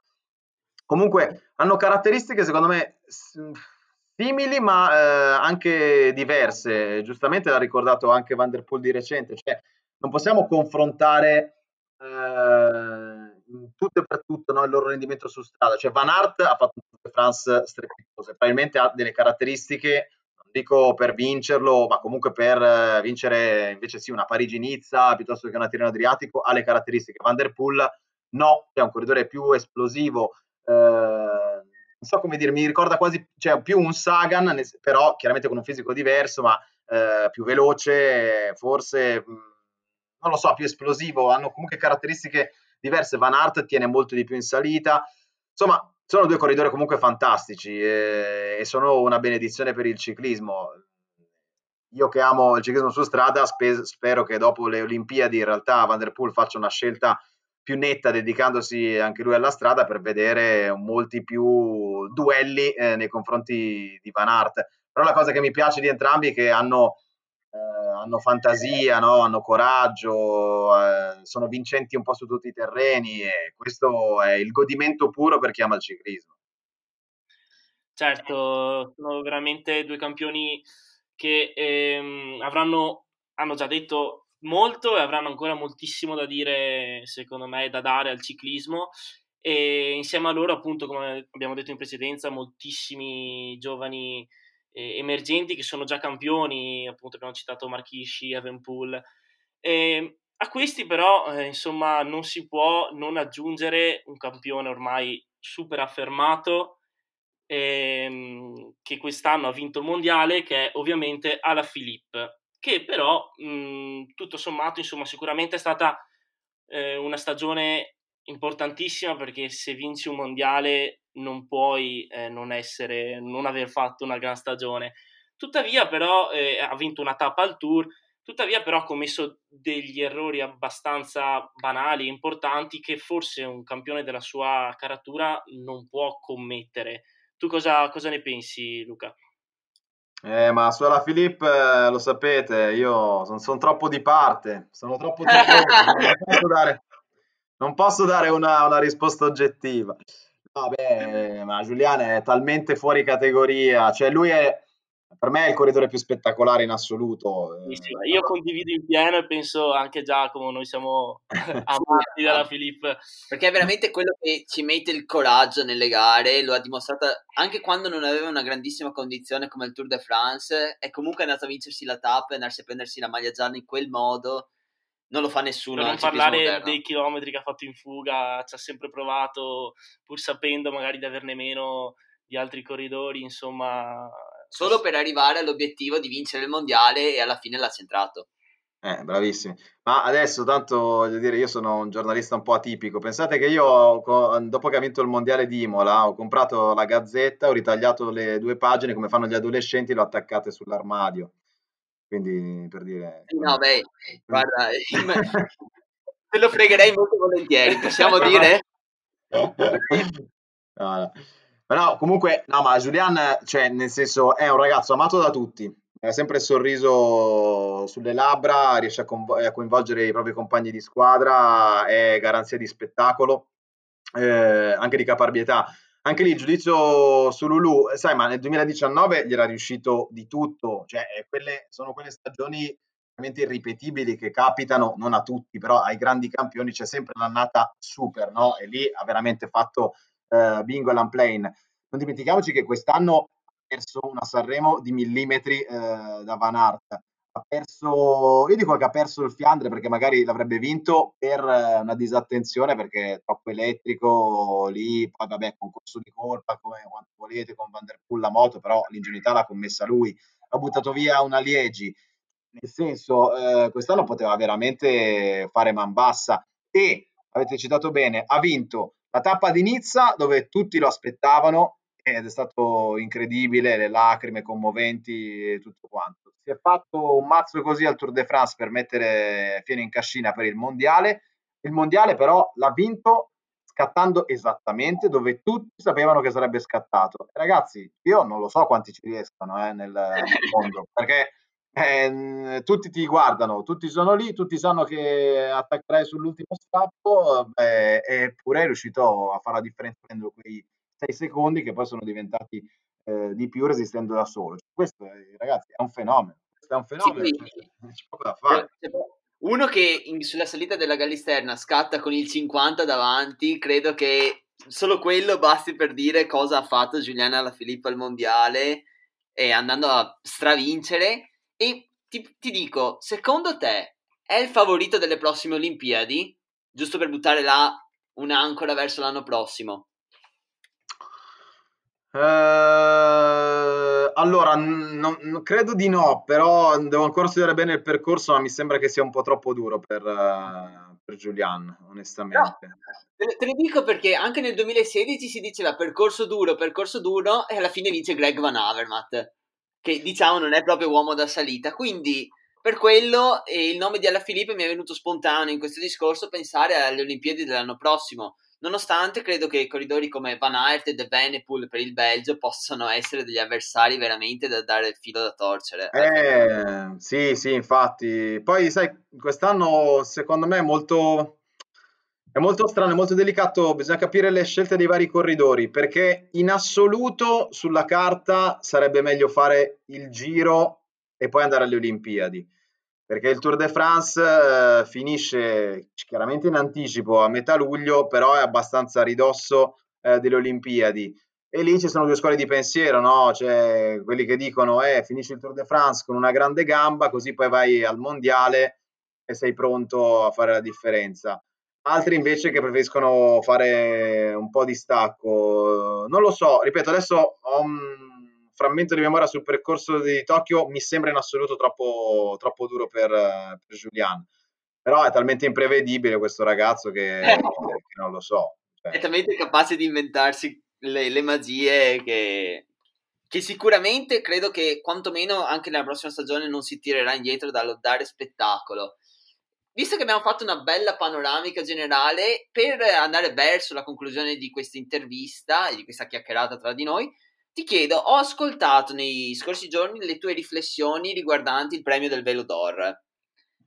Comunque hanno caratteristiche secondo me simili ma eh, anche diverse. Giustamente l'ha ricordato anche Van Der Poel di recente, cioè non possiamo confrontare eh, tutto e per tutto no, il loro rendimento su strada. Cioè Van Aert ha fatto un France strepitoso, probabilmente ha delle caratteristiche, non dico per vincerlo, ma comunque per eh, vincere invece sì una Parigi-Nizza piuttosto che una Tirreno Adriatico, ha le caratteristiche. Van Der Poel no, è un corridore più esplosivo, eh, non so come dire, mi ricorda quasi, cioè più un Sagan, però chiaramente con un fisico diverso, ma eh, più veloce, forse... Mh, non lo so, più esplosivo, hanno comunque caratteristiche diverse. Van Aert tiene molto di più in salita. Insomma, sono due corridori comunque fantastici e, e sono una benedizione per il ciclismo. Io che amo il ciclismo su strada, spe- spero che dopo le Olimpiadi in realtà Van der Poel faccia una scelta più netta dedicandosi anche lui alla strada per vedere molti più duelli eh, nei confronti di Van Aert. Però la cosa che mi piace di entrambi è che hanno eh, hanno fantasia, no? hanno coraggio, eh, sono vincenti un po' su tutti i terreni e questo è il godimento puro per chi ama il ciclismo. Certo, sono veramente due campioni che ehm, avranno, hanno già detto molto e avranno ancora moltissimo da dire, secondo me, da dare al ciclismo e insieme a loro, appunto, come abbiamo detto in precedenza, moltissimi giovani eh, emergenti che sono già campioni, appunto abbiamo citato Marchisci, Evenpool. E a questi però, eh, insomma, non si può non aggiungere un campione ormai super affermato ehm, che quest'anno ha vinto il mondiale, che è ovviamente Ala Philippe, che però mh, tutto sommato, insomma, sicuramente è stata eh, una stagione importantissima perché se vinci un mondiale non puoi eh, non essere, non aver fatto una gran stagione. Tuttavia, però, eh, ha vinto una tappa al tour. Tuttavia, però, ha commesso degli errori abbastanza banali e importanti che forse un campione della sua caratura non può commettere. Tu cosa, cosa ne pensi, Luca? Eh, ma sulla Filippo, eh, lo sapete, io sono son troppo di parte, sono troppo di parte, non posso dare, non posso dare una, una risposta oggettiva. Vabbè, ma Giuliano è talmente fuori categoria, cioè lui è per me è il corridore più spettacolare in assoluto. Sì, sì, io condivido in pieno e penso anche Giacomo, noi siamo amati dalla Filippo. Perché è veramente quello che ci mette il coraggio nelle gare, lo ha dimostrato anche quando non aveva una grandissima condizione come il Tour de France, è comunque andato a vincersi la tappa e andarsi a prendersi la maglia gialla in quel modo non lo fa nessuno. Per non parlare moderno. dei chilometri che ha fatto in fuga, ci ha sempre provato, pur sapendo magari di averne meno di altri corridori, insomma. Solo per arrivare all'obiettivo di vincere il mondiale e alla fine l'ha centrato. Eh, bravissimi. Ma adesso, tanto voglio dire, io sono un giornalista un po' atipico. Pensate che io, dopo che ha vinto il mondiale di Imola, ho comprato la gazzetta, ho ritagliato le due pagine come fanno gli adolescenti, le ho attaccate sull'armadio. Quindi per dire... No, beh, guarda, te lo fregherei molto volentieri, possiamo dire? no, no. Però comunque, no, ma Julian, cioè, nel senso, è un ragazzo amato da tutti, ha sempre il sorriso sulle labbra, riesce a, convo- a, coinvolgere i propri compagni di squadra, è garanzia di spettacolo, eh, anche di caparbietà. Anche lì il giudizio su Lulu, sai, ma nel 2019 gli era riuscito di tutto, cioè eh, quelle, sono quelle stagioni veramente irripetibili che capitano, non a tutti, però ai grandi campioni c'è sempre l'annata super, no? E lì ha veramente fatto uh, bingo all'unplane. Non dimentichiamoci che quest'anno ha perso una Sanremo di millimetri uh, da Van Aert, ha perso, io dico che ha perso il Fiandre perché magari l'avrebbe vinto per eh, una disattenzione perché è troppo elettrico lì, poi vabbè, concorso di colpa come quanto volete con Van der Poel la moto, però l'ingenuità l'ha commessa lui, ha buttato via una Liegi, nel senso eh, quest'anno poteva veramente fare man bassa. E avete citato bene, ha vinto la tappa di Nizza dove tutti lo aspettavano ed è stato incredibile, le lacrime commoventi e tutto quanto. Si è fatto un mazzo così al Tour de France per mettere fine in cascina per il mondiale. Il mondiale però l'ha vinto scattando esattamente dove tutti sapevano che sarebbe scattato. Ragazzi, io non lo so quanti ci riescono eh, nel, nel mondo, perché eh, tutti ti guardano, tutti sono lì, tutti sanno che attaccherai sull'ultimo strappo, eh, eppure è riuscito a fare la differenza prendendo quei 6 secondi che poi sono diventati eh, di più resistendo da solo. Cioè, questo, ragazzi, è un fenomeno. Questo è un fenomeno. Sì, c'è, c'è poco da fare. Uno che in, sulla salita della Gallisterna scatta con il 50 davanti, credo che solo quello basti per dire cosa ha fatto Giuliana La Filippa al mondiale e andando a stravincere. E ti, ti dico, secondo te è il favorito delle prossime Olimpiadi? Giusto per buttare là un'ancora verso l'anno prossimo. Uh, allora, non, non, credo di no, però devo ancora studiare bene il percorso, ma mi sembra che sia un po' troppo duro per, uh, per Julian, onestamente. No, te, te lo dico perché anche nel 2016 si diceva percorso duro, percorso duro, e alla fine vince Greg Van Avermaet, che diciamo non è proprio uomo da salita. Quindi per quello eh, il nome di Alla Filippo mi è venuto spontaneo in questo discorso pensare alle Olimpiadi dell'anno prossimo nonostante credo che corridori come Van Aert e De Venepool per il Belgio possano essere degli avversari veramente da dare il filo da torcere. Eh, sì, sì, infatti. Poi, sai, quest'anno secondo me è molto, è molto strano, è molto delicato, bisogna capire le scelte dei vari corridori, perché in assoluto sulla carta sarebbe meglio fare il giro e poi andare alle Olimpiadi perché il Tour de France eh, finisce chiaramente in anticipo a metà luglio, però è abbastanza a ridosso eh, delle Olimpiadi. E lì ci sono due scuole di pensiero, no? Cioè, quelli che dicono, eh, finisci il Tour de France con una grande gamba, così poi vai al mondiale e sei pronto a fare la differenza. Altri invece che preferiscono fare un po' di stacco. Non lo so, ripeto, adesso ho un frammento di memoria sul percorso di Tokyo mi sembra in assoluto troppo, troppo duro per, per Julian. Però è talmente imprevedibile questo ragazzo che, che non lo so. Cioè. È talmente capace di inventarsi le, le magie che, che sicuramente credo che quantomeno anche nella prossima stagione non si tirerà indietro dallo dare spettacolo. Visto che abbiamo fatto una bella panoramica generale, per andare verso la conclusione di questa intervista e di questa chiacchierata tra di noi, ti chiedo, ho ascoltato nei scorsi giorni le tue riflessioni riguardanti il premio del Velo d'Or.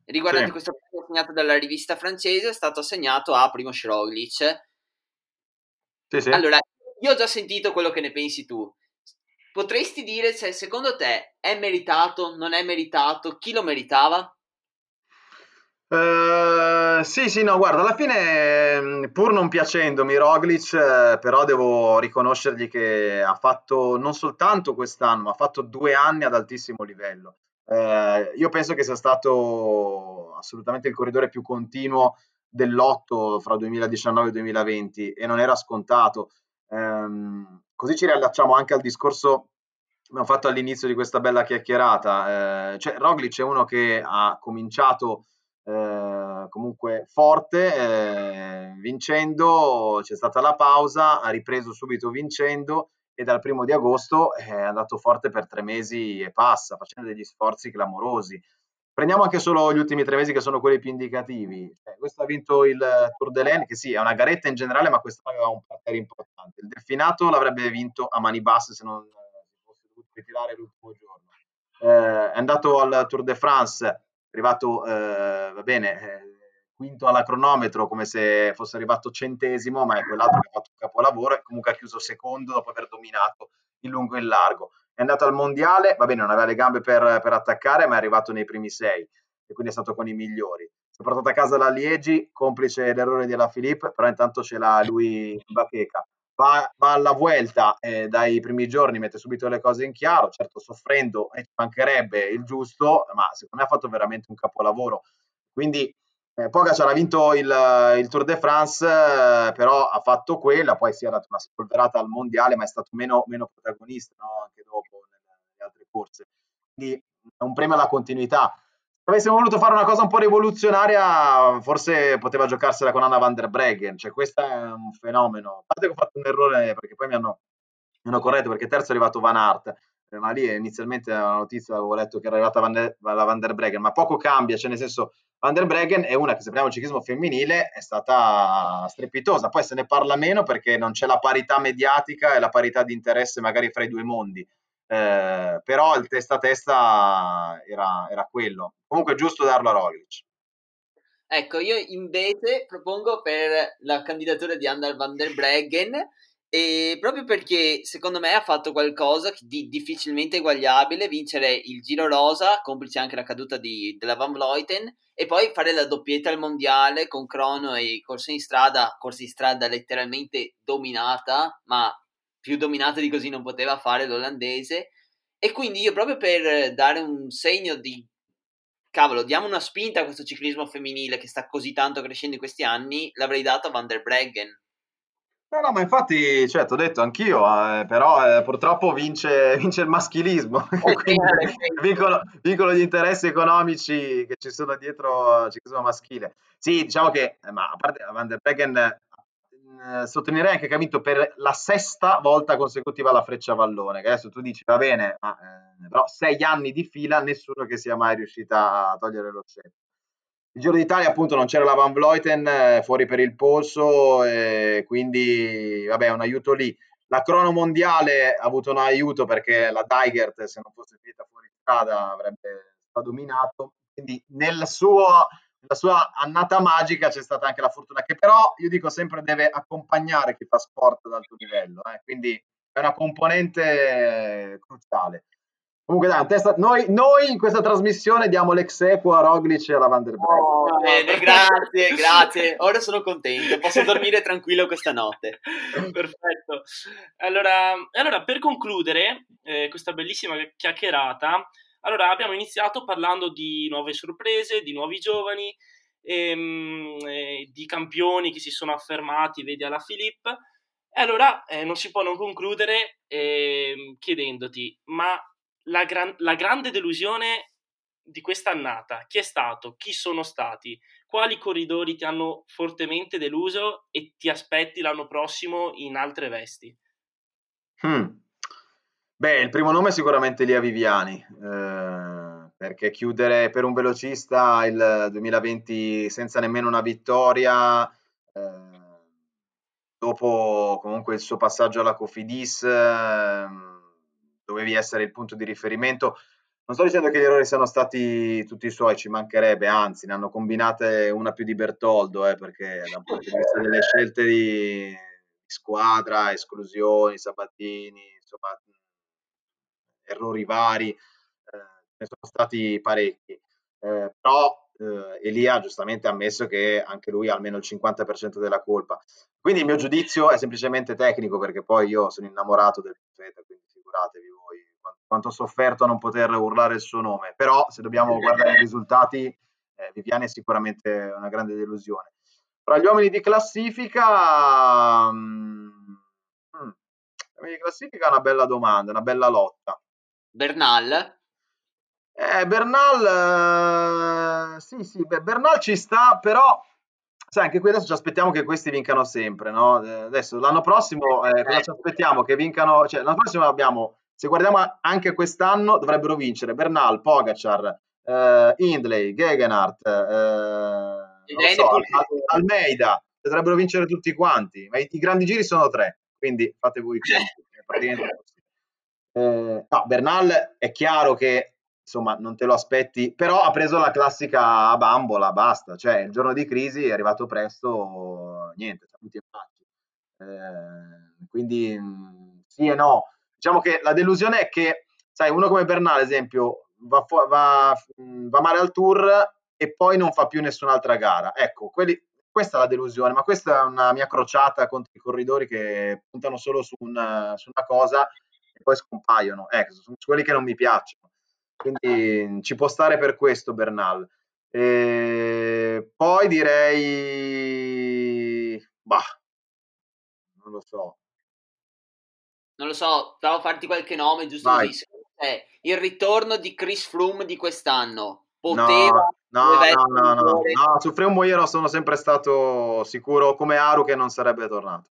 Riguardante sì. questo premio assegnato dalla rivista francese, è stato assegnato a Primo Roglic. Sì, sì. Allora, io ho già sentito quello che ne pensi tu. Potresti dire se secondo te è meritato, non è meritato, chi lo meritava? Uh, sì, sì, no, guarda, alla fine, pur non piacendomi Roglic, eh, però devo riconoscergli che ha fatto non soltanto quest'anno, ma ha fatto due anni ad altissimo livello. Uh, io penso che sia stato assolutamente il corridore più continuo dell'otto fra 2019 e 2020 e non era scontato. Um, così ci riallacciamo anche al discorso che abbiamo fatto all'inizio di questa bella chiacchierata. Uh, cioè, Roglic è uno che ha cominciato eh, comunque forte, eh, vincendo, c'è stata la pausa, ha ripreso subito vincendo e dal primo di agosto è andato forte per tre mesi e passa, facendo degli sforzi clamorosi. Prendiamo anche solo gli ultimi tre mesi che sono quelli più indicativi. Eh, questo ha vinto il Tour de l'Ain, che sì, è una garetta in generale, ma questo aveva un parterre importante. Il Delfinato l'avrebbe vinto a mani basse se non si fosse dovuto ritirare l'ultimo giorno. Eh, è andato al Tour de France arrivato, eh, va bene, eh, quinto alla cronometro come se fosse arrivato centesimo, ma è quell'altro che ha fatto un capolavoro e comunque ha chiuso secondo dopo aver dominato il lungo e il largo. È andato al mondiale, va bene, non aveva le gambe per, per attaccare, ma è arrivato nei primi sei e quindi è stato con i migliori. Si è portato a casa la Liegi, complice l'errore di Alaphilippe, però intanto ce l'ha lui in bacheca va, va alla Vuelta eh, dai primi giorni, mette subito le cose in chiaro, certo soffrendo e ci mancherebbe il giusto, ma secondo me ha fatto veramente un capolavoro. Quindi eh, Pogacar ha vinto il, il Tour de France, eh, però ha fatto quella, poi si è dato una spolverata al mondiale, ma è stato meno, meno protagonista no? anche dopo nelle altre corse. Quindi è un premio alla continuità avessimo voluto fare una cosa un po' rivoluzionaria, forse poteva giocarsela con Anna van der Breggen. Cioè, questo è un fenomeno. A parte che ho fatto un errore perché poi mi hanno, mi hanno corretto perché terzo è arrivato Van Aert. Eh, ma lì inizialmente la notizia avevo letto che era arrivata la Van der Breggen, ma poco cambia, cioè nel senso Van der Breggen è una che se prendiamo il ciclismo femminile è stata strepitosa, poi se ne parla meno perché non c'è la parità mediatica e la parità di interesse magari fra i due mondi eh, però il testa a testa era, era quello. Comunque è giusto darlo a Roglic. Ecco, io invece propongo per la candidatura di Andal van der Breggen, e proprio perché secondo me ha fatto qualcosa di difficilmente eguagliabile, vincere il Giro Rosa, complice anche la caduta di, della Van Vleuten, e poi fare la doppietta al mondiale con crono e corsa in strada, corsa in strada letteralmente dominata, ma più dominata di così non poteva fare l'olandese. E quindi io proprio per dare un segno di cavolo, diamo una spinta a questo ciclismo femminile che sta così tanto crescendo in questi anni, l'avrei dato a Van der Breggen. No, no, ma infatti, cioè, ti ho detto anch'io, eh, però eh, purtroppo vince, vince, il maschilismo, quindi vincono, vincono, gli interessi economici che ci sono dietro al ciclismo maschile. Sì, diciamo che, eh, ma a parte Van der Breggen, eh, sottolineerei anche che ha vinto per la sesta volta consecutiva la freccia vallone, che adesso tu dici va bene, ma eh, però sei anni di fila nessuno che sia mai riuscita a togliere lo scelto. Il Giro d'Italia appunto non c'era la Van Vleuten eh, fuori per il polso, quindi vabbè un aiuto lì. La crono mondiale ha avuto un aiuto perché la Tigert se non fosse finita fuori strada avrebbe dominato, quindi nel suo, nella sua annata magica c'è stata anche la fortuna che però io dico sempre deve accompagnare chi fa sport ad alto livello, eh, quindi è una componente cruciale. Comunque dai, testa... noi, noi, in questa trasmissione diamo l'ex equo a Roglic e alla Van der Breggen. Oh, bene, grazie, grazie. Ora sono contento, posso dormire tranquillo questa notte. Perfetto. Allora, allora per concludere eh, questa bellissima chiacchierata, allora abbiamo iniziato parlando di nuove sorprese, di nuovi giovani, ehm, eh, di campioni che si sono affermati, vedi alla Filippo. E allora eh, non si può non concludere ehm, chiedendoti, ma la, gran- la grande delusione di questa annata, chi è stato, chi sono stati, quali corridori ti hanno fortemente deluso e ti aspetti l'anno prossimo in altre vesti? Hmm. Beh, il primo nome è sicuramente Lia Viviani, eh, perché chiudere per un velocista il 2020 senza nemmeno una vittoria, eh, dopo comunque il suo passaggio alla Cofidis, eh, dovevi essere il punto di riferimento. Non sto dicendo che gli errori siano stati tutti i suoi, ci mancherebbe, anzi, ne hanno combinate una più di Bertoldo, eh, perché dal punto di vista delle scelte di squadra, esclusioni, Sabatini, insomma, errori vari, eh, ne sono stati parecchi. Eh, però eh, Elia giustamente ha ammesso che anche lui ha almeno il 50% della colpa. Quindi il mio giudizio è semplicemente tecnico, perché poi io sono innamorato del profeta, quindi figuratevi voi quanto ho sofferto a non poter urlare il suo nome. Però se dobbiamo guardare i risultati, eh, Viviani è sicuramente una grande delusione. Tra gli uomini di classifica, mm, mm, di classifica è una bella domanda, una bella lotta. Bernal? Eh, Bernal, eh, sì, sì, beh, Bernal ci sta, però sai, anche qui adesso ci aspettiamo che questi vincano sempre, no? Eh, adesso l'anno prossimo eh, cosa ci aspettiamo? Che vincano, cioè l'anno prossimo abbiamo, se guardiamo anche quest'anno, dovrebbero vincere Bernal, Pogacar, eh, Hindley, Gegenhardt, eh, so, Almeida, dovrebbero vincere tutti quanti, ma i, i, grandi giri sono tre, quindi fate voi conti. Eh, no, Bernal è chiaro che insomma non te lo aspetti, però ha preso la classica bambola, basta, cioè il giorno di crisi è arrivato presto, niente, saluti e baci. Eh, quindi sì e no. Diciamo che la delusione è che, sai, uno come Bernal, ad esempio, va, va, va male al tour e poi non fa più nessun'altra gara. Ecco, quelli, questa è la delusione, ma questa è una mia crociata contro i corridori che puntano solo su una, su una cosa e poi scompaiono. Ecco, sono quelli che non mi piacciono. Quindi ci può stare per questo Bernal. E poi direi, bah, non lo so. Non lo so, stavo a farti qualche nome giusto Vai. così. Eh, il ritorno di Chris Froome di quest'anno poteva No, no, no, no, no, no, su Froome io sono sempre stato sicuro come Aru che non sarebbe tornato.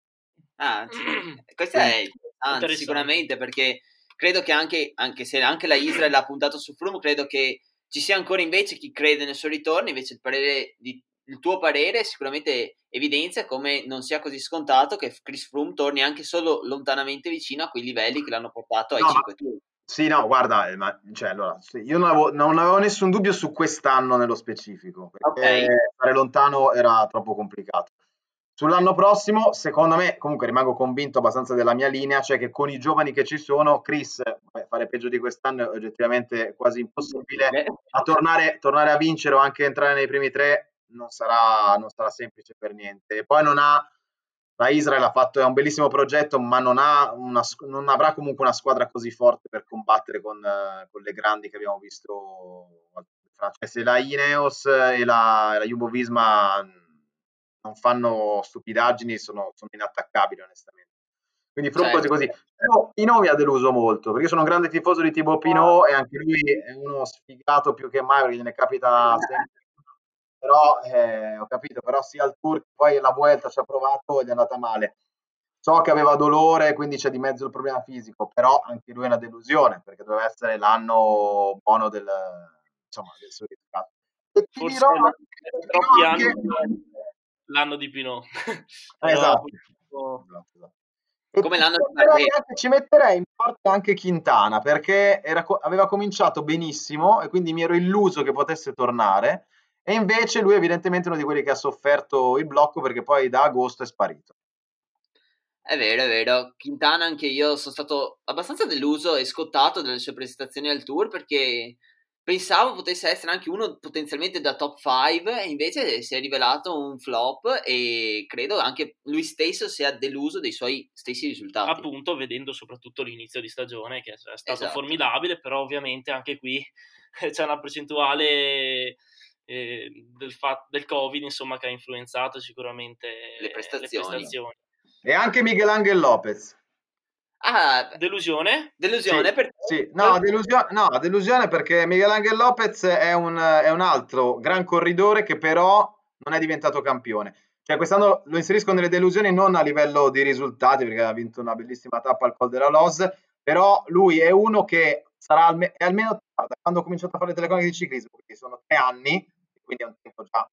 Ah, sì. questo è interessante sicuramente perché credo che anche, anche se anche la Israel ha puntato su Froome, credo che ci sia ancora invece chi crede nel suo ritorno, invece il, parere di, il tuo parere sicuramente evidenzia come non sia così scontato che Chris Froome torni anche solo lontanamente vicino a quei livelli che l'hanno portato ai no, 5 tour. Sì, no, guarda, eh, ma, cioè, allora, io non avevo, non avevo, nessun dubbio su quest'anno nello specifico, perché okay. stare lontano era troppo complicato. Sull'anno prossimo, secondo me, comunque rimango convinto abbastanza della mia linea, cioè che con i giovani che ci sono, Chris, beh, fare peggio di quest'anno è oggettivamente quasi impossibile, a tornare, tornare, a vincere o anche entrare nei primi tre non sarà, non sarà semplice per niente. E poi non ha, la Israel ha fatto, è un bellissimo progetto, ma non, una, non avrà comunque una squadra così forte per combattere con, con le grandi che abbiamo visto. Cioè, se la Ineos e la, la Jumbo Visma non fanno stupidaggini, sono, sono inattaccabili onestamente. Quindi Froome Certo. così così. Però Pinot mi ha deluso molto, perché sono un grande tifoso di Thibaut Pinot e anche lui è uno sfigato più che mai perché gliene capita sempre. Però eh, ho capito, però sia al Tour che poi la Vuelta ci ha provato ed è andata male. So che aveva dolore, quindi c'è di mezzo il problema fisico, però anche lui è una delusione perché doveva essere l'anno buono del, insomma, del suo riscatto. E ti Forse dirò troppi anni anche- l'anno di Pinot. Esatto. Esatto, esatto. Come l'anno di anche- ci metterei in parte anche Quintana perché era co- aveva cominciato benissimo e quindi mi ero illuso che potesse tornare e invece lui evidentemente è uno di quelli che ha sofferto il blocco perché poi da agosto è sparito. È vero, è vero. Quintana anche io sono stato abbastanza deluso e scottato dalle sue prestazioni al tour perché pensavo potesse essere anche uno potenzialmente da top 5 e invece si è rivelato un flop e credo anche lui stesso sia deluso dei suoi stessi risultati. appunto vedendo soprattutto l'inizio di stagione che è stato Esatto. formidabile, però ovviamente anche qui c'è una percentuale eh, del, fa- del Covid insomma, che ha influenzato sicuramente Le prestazioni. prestazioni. E anche Miguel Angel Lopez. Ah, Delusione? delusione Sì, per sì. No, delusione, no, delusione perché Miguel Angel Lopez è un, è un altro gran corridore che però non è diventato campione. Cioè, quest'anno lo inserisco nelle delusioni non a livello di risultati, perché ha vinto una bellissima tappa al Col della Loz, però lui è uno che sarà alme- è almeno da quando ho cominciato a fare le telecronache di ciclismo, quindi sono tre anni, quindi è un tempo già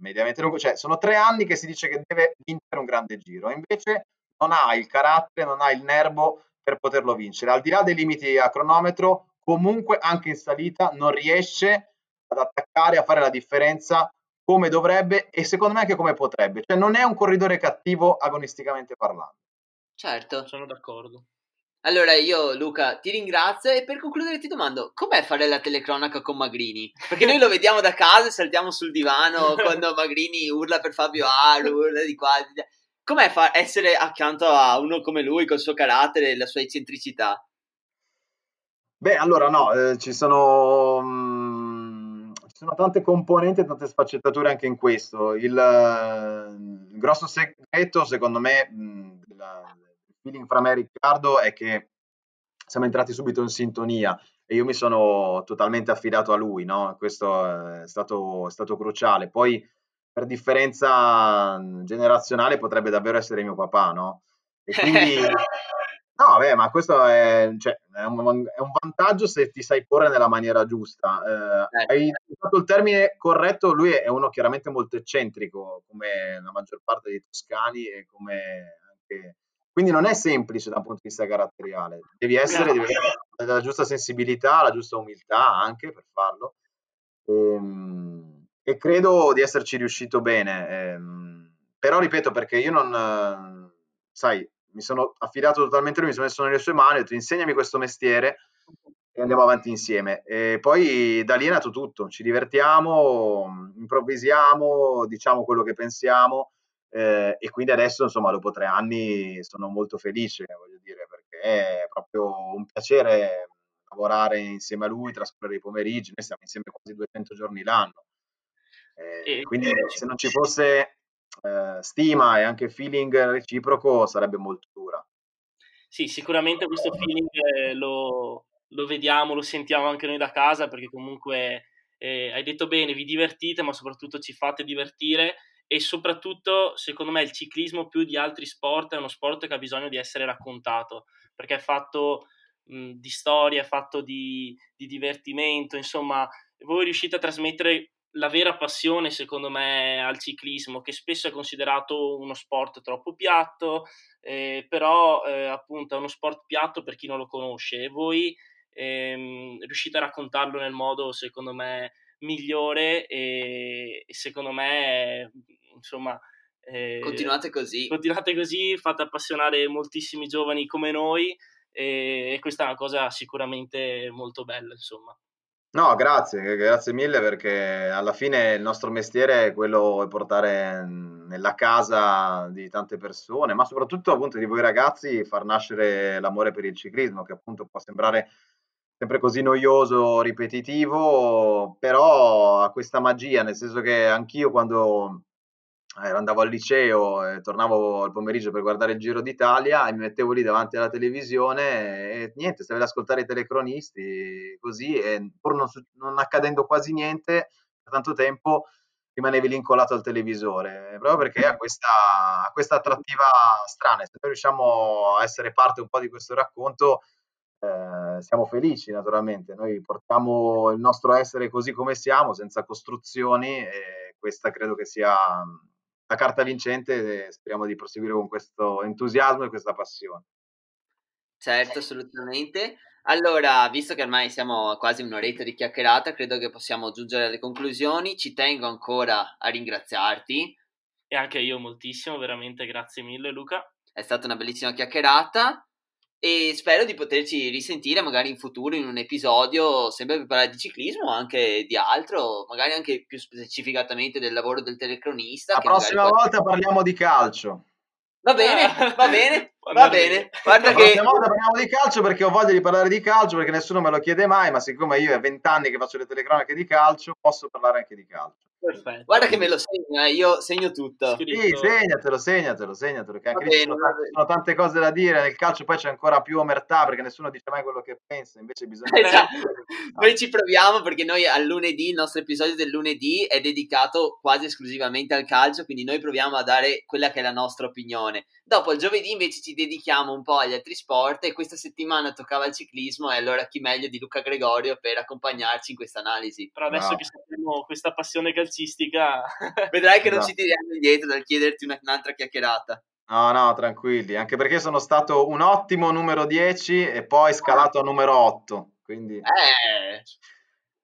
mediamente lungo, cioè sono tre anni che si dice che deve vincere un grande giro, invece non ha il carattere, non ha il nervo per poterlo vincere. Al di là dei limiti a cronometro, comunque anche in salita non riesce ad attaccare, a fare la differenza come dovrebbe e secondo me anche come potrebbe. Cioè non è un corridore cattivo agonisticamente parlando. certo. Sono d'accordo. Allora io Luca ti ringrazio e per concludere ti domando com'è fare la telecronaca con Magrini? Perché noi lo vediamo da casa e saltiamo sul divano quando Magrini urla per Fabio Aru, urla di qua. di là. Com'è fa- essere accanto a uno come lui col suo carattere e la sua eccentricità? Beh, allora no, eh, ci sono, mm, ci sono tante componenti e tante sfaccettature anche in questo. Il, eh, il grosso segreto, secondo me, mm, della- del feeling fra me e Riccardo è che siamo entrati subito in sintonia e io mi sono totalmente affidato a lui, no? Questo è stato, è stato cruciale. Poi, per differenza mm, generazionale, potrebbe davvero essere mio papà, no? E quindi... No, vabbè, ma questo è, cioè, è, un, è un vantaggio se ti sai porre nella maniera giusta. Eh, Ecco. hai usato il termine corretto, lui è uno chiaramente molto eccentrico, come la maggior parte dei toscani e come anche... Quindi non è semplice da un punto di vista caratteriale. Devi essere, devi avere la giusta sensibilità, la giusta umiltà anche per farlo. Ehm, E, credo di esserci riuscito bene. Ehm, però ripeto, perché io non... sai, mi sono affidato totalmente a lui, mi sono messo nelle sue mani, ho detto insegnami questo mestiere e andiamo avanti insieme. E poi da lì è nato tutto, ci divertiamo, improvvisiamo, diciamo quello che pensiamo eh, e quindi adesso, insomma, dopo tre anni sono molto felice, voglio dire, perché è proprio un piacere lavorare insieme a lui, trascorrere i pomeriggi, noi stiamo insieme quasi 200 giorni l'anno. Eh, E- quindi se non ci fosse eh, stima e anche feeling reciproco sarebbe molto dura. Sì, sicuramente questo feeling eh, lo, lo vediamo, lo sentiamo anche noi da casa perché comunque eh, hai detto bene, vi divertite, ma soprattutto ci fate divertire e soprattutto, secondo me, il ciclismo più di altri sport è uno sport che ha bisogno di essere raccontato perché è fatto mh, di storia, è fatto di, di divertimento, insomma, voi riuscite a trasmettere la vera passione, secondo me, al ciclismo, che spesso è considerato uno sport troppo piatto, eh, però eh, appunto è uno sport piatto per chi non lo conosce e voi ehm, riuscite a raccontarlo nel modo, secondo me, migliore e, e secondo me, insomma... eh, Continuate così. continuate così, fate appassionare moltissimi giovani come noi e, e questa è una cosa sicuramente molto bella, insomma. No, grazie, grazie mille perché alla fine il nostro mestiere è quello di portare nella casa di tante persone, ma soprattutto appunto di voi ragazzi far nascere l'amore per il ciclismo, che appunto può sembrare sempre così noioso, ripetitivo, però ha questa magia, nel senso che anch'io quando eh, andavo al liceo, e tornavo al pomeriggio per guardare il Giro d'Italia e mi mettevo lì davanti alla televisione e niente, stavi ad ascoltare i telecronisti così e pur non, non accadendo quasi niente per tanto tempo rimanevi lì incollato al televisore, proprio perché ha questa, questa attrattiva strana. Se noi riusciamo a essere parte un po' di questo racconto, eh, siamo felici naturalmente. Noi portiamo il nostro essere così come siamo, senza costruzioni, e questa credo che sia la carta vincente e speriamo di proseguire con questo entusiasmo e questa passione. Certo, assolutamente. Allora, visto che ormai siamo a quasi un'oretta di chiacchierata, credo che possiamo giungere alle conclusioni. Ci tengo ancora a ringraziarti. E anche io moltissimo, veramente grazie mille Luca. È stata una bellissima chiacchierata e spero di poterci risentire magari in futuro in un episodio sempre per parlare di ciclismo o anche di altro, magari anche più specificatamente del lavoro del telecronista. La prossima volta parliamo di calcio. Va bene, va bene, va bene. Guarda che... La volta parliamo di calcio perché ho voglia di parlare di calcio perché nessuno me lo chiede mai, ma siccome io è vent'anni che faccio le telecronache di calcio, posso parlare anche di calcio. Perfetto. Guarda che me lo segna, eh, io segno tutto. Sì, segnatelo, segnatelo, segnatelo, che anche lì sono, tante, sono tante cose da dire, nel calcio poi c'è ancora più omertà perché nessuno dice mai quello che pensa, invece bisogna... Esatto. noi ci proviamo perché noi al lunedì, il nostro episodio del lunedì è dedicato quasi esclusivamente al calcio, quindi noi proviamo a dare quella che è la nostra opinione. Dopo il giovedì invece ci dedichiamo un po' agli altri sport e questa settimana toccava il ciclismo e allora chi meglio di Luca Gregorio per accompagnarci in questa analisi. Però adesso no. che sappiamo questa passione calcistica. Vedrai che non ci esatto. tiriamo indietro dal chiederti un'altra chiacchierata. No, no, tranquilli, anche perché sono stato un ottimo numero 10 e poi scalato a numero 8. Quindi... Eh.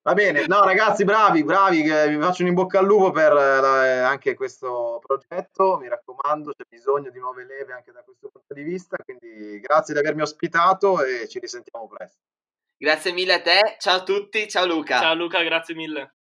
Va bene, no ragazzi, bravi, bravi, vi faccio un in bocca al lupo per la, anche questo progetto, mi raccomando, c'è bisogno di nuove leve anche da questo punto di vista, quindi grazie di avermi ospitato e ci risentiamo presto. Grazie mille a te, ciao a tutti, ciao Luca. Ciao Luca, grazie mille.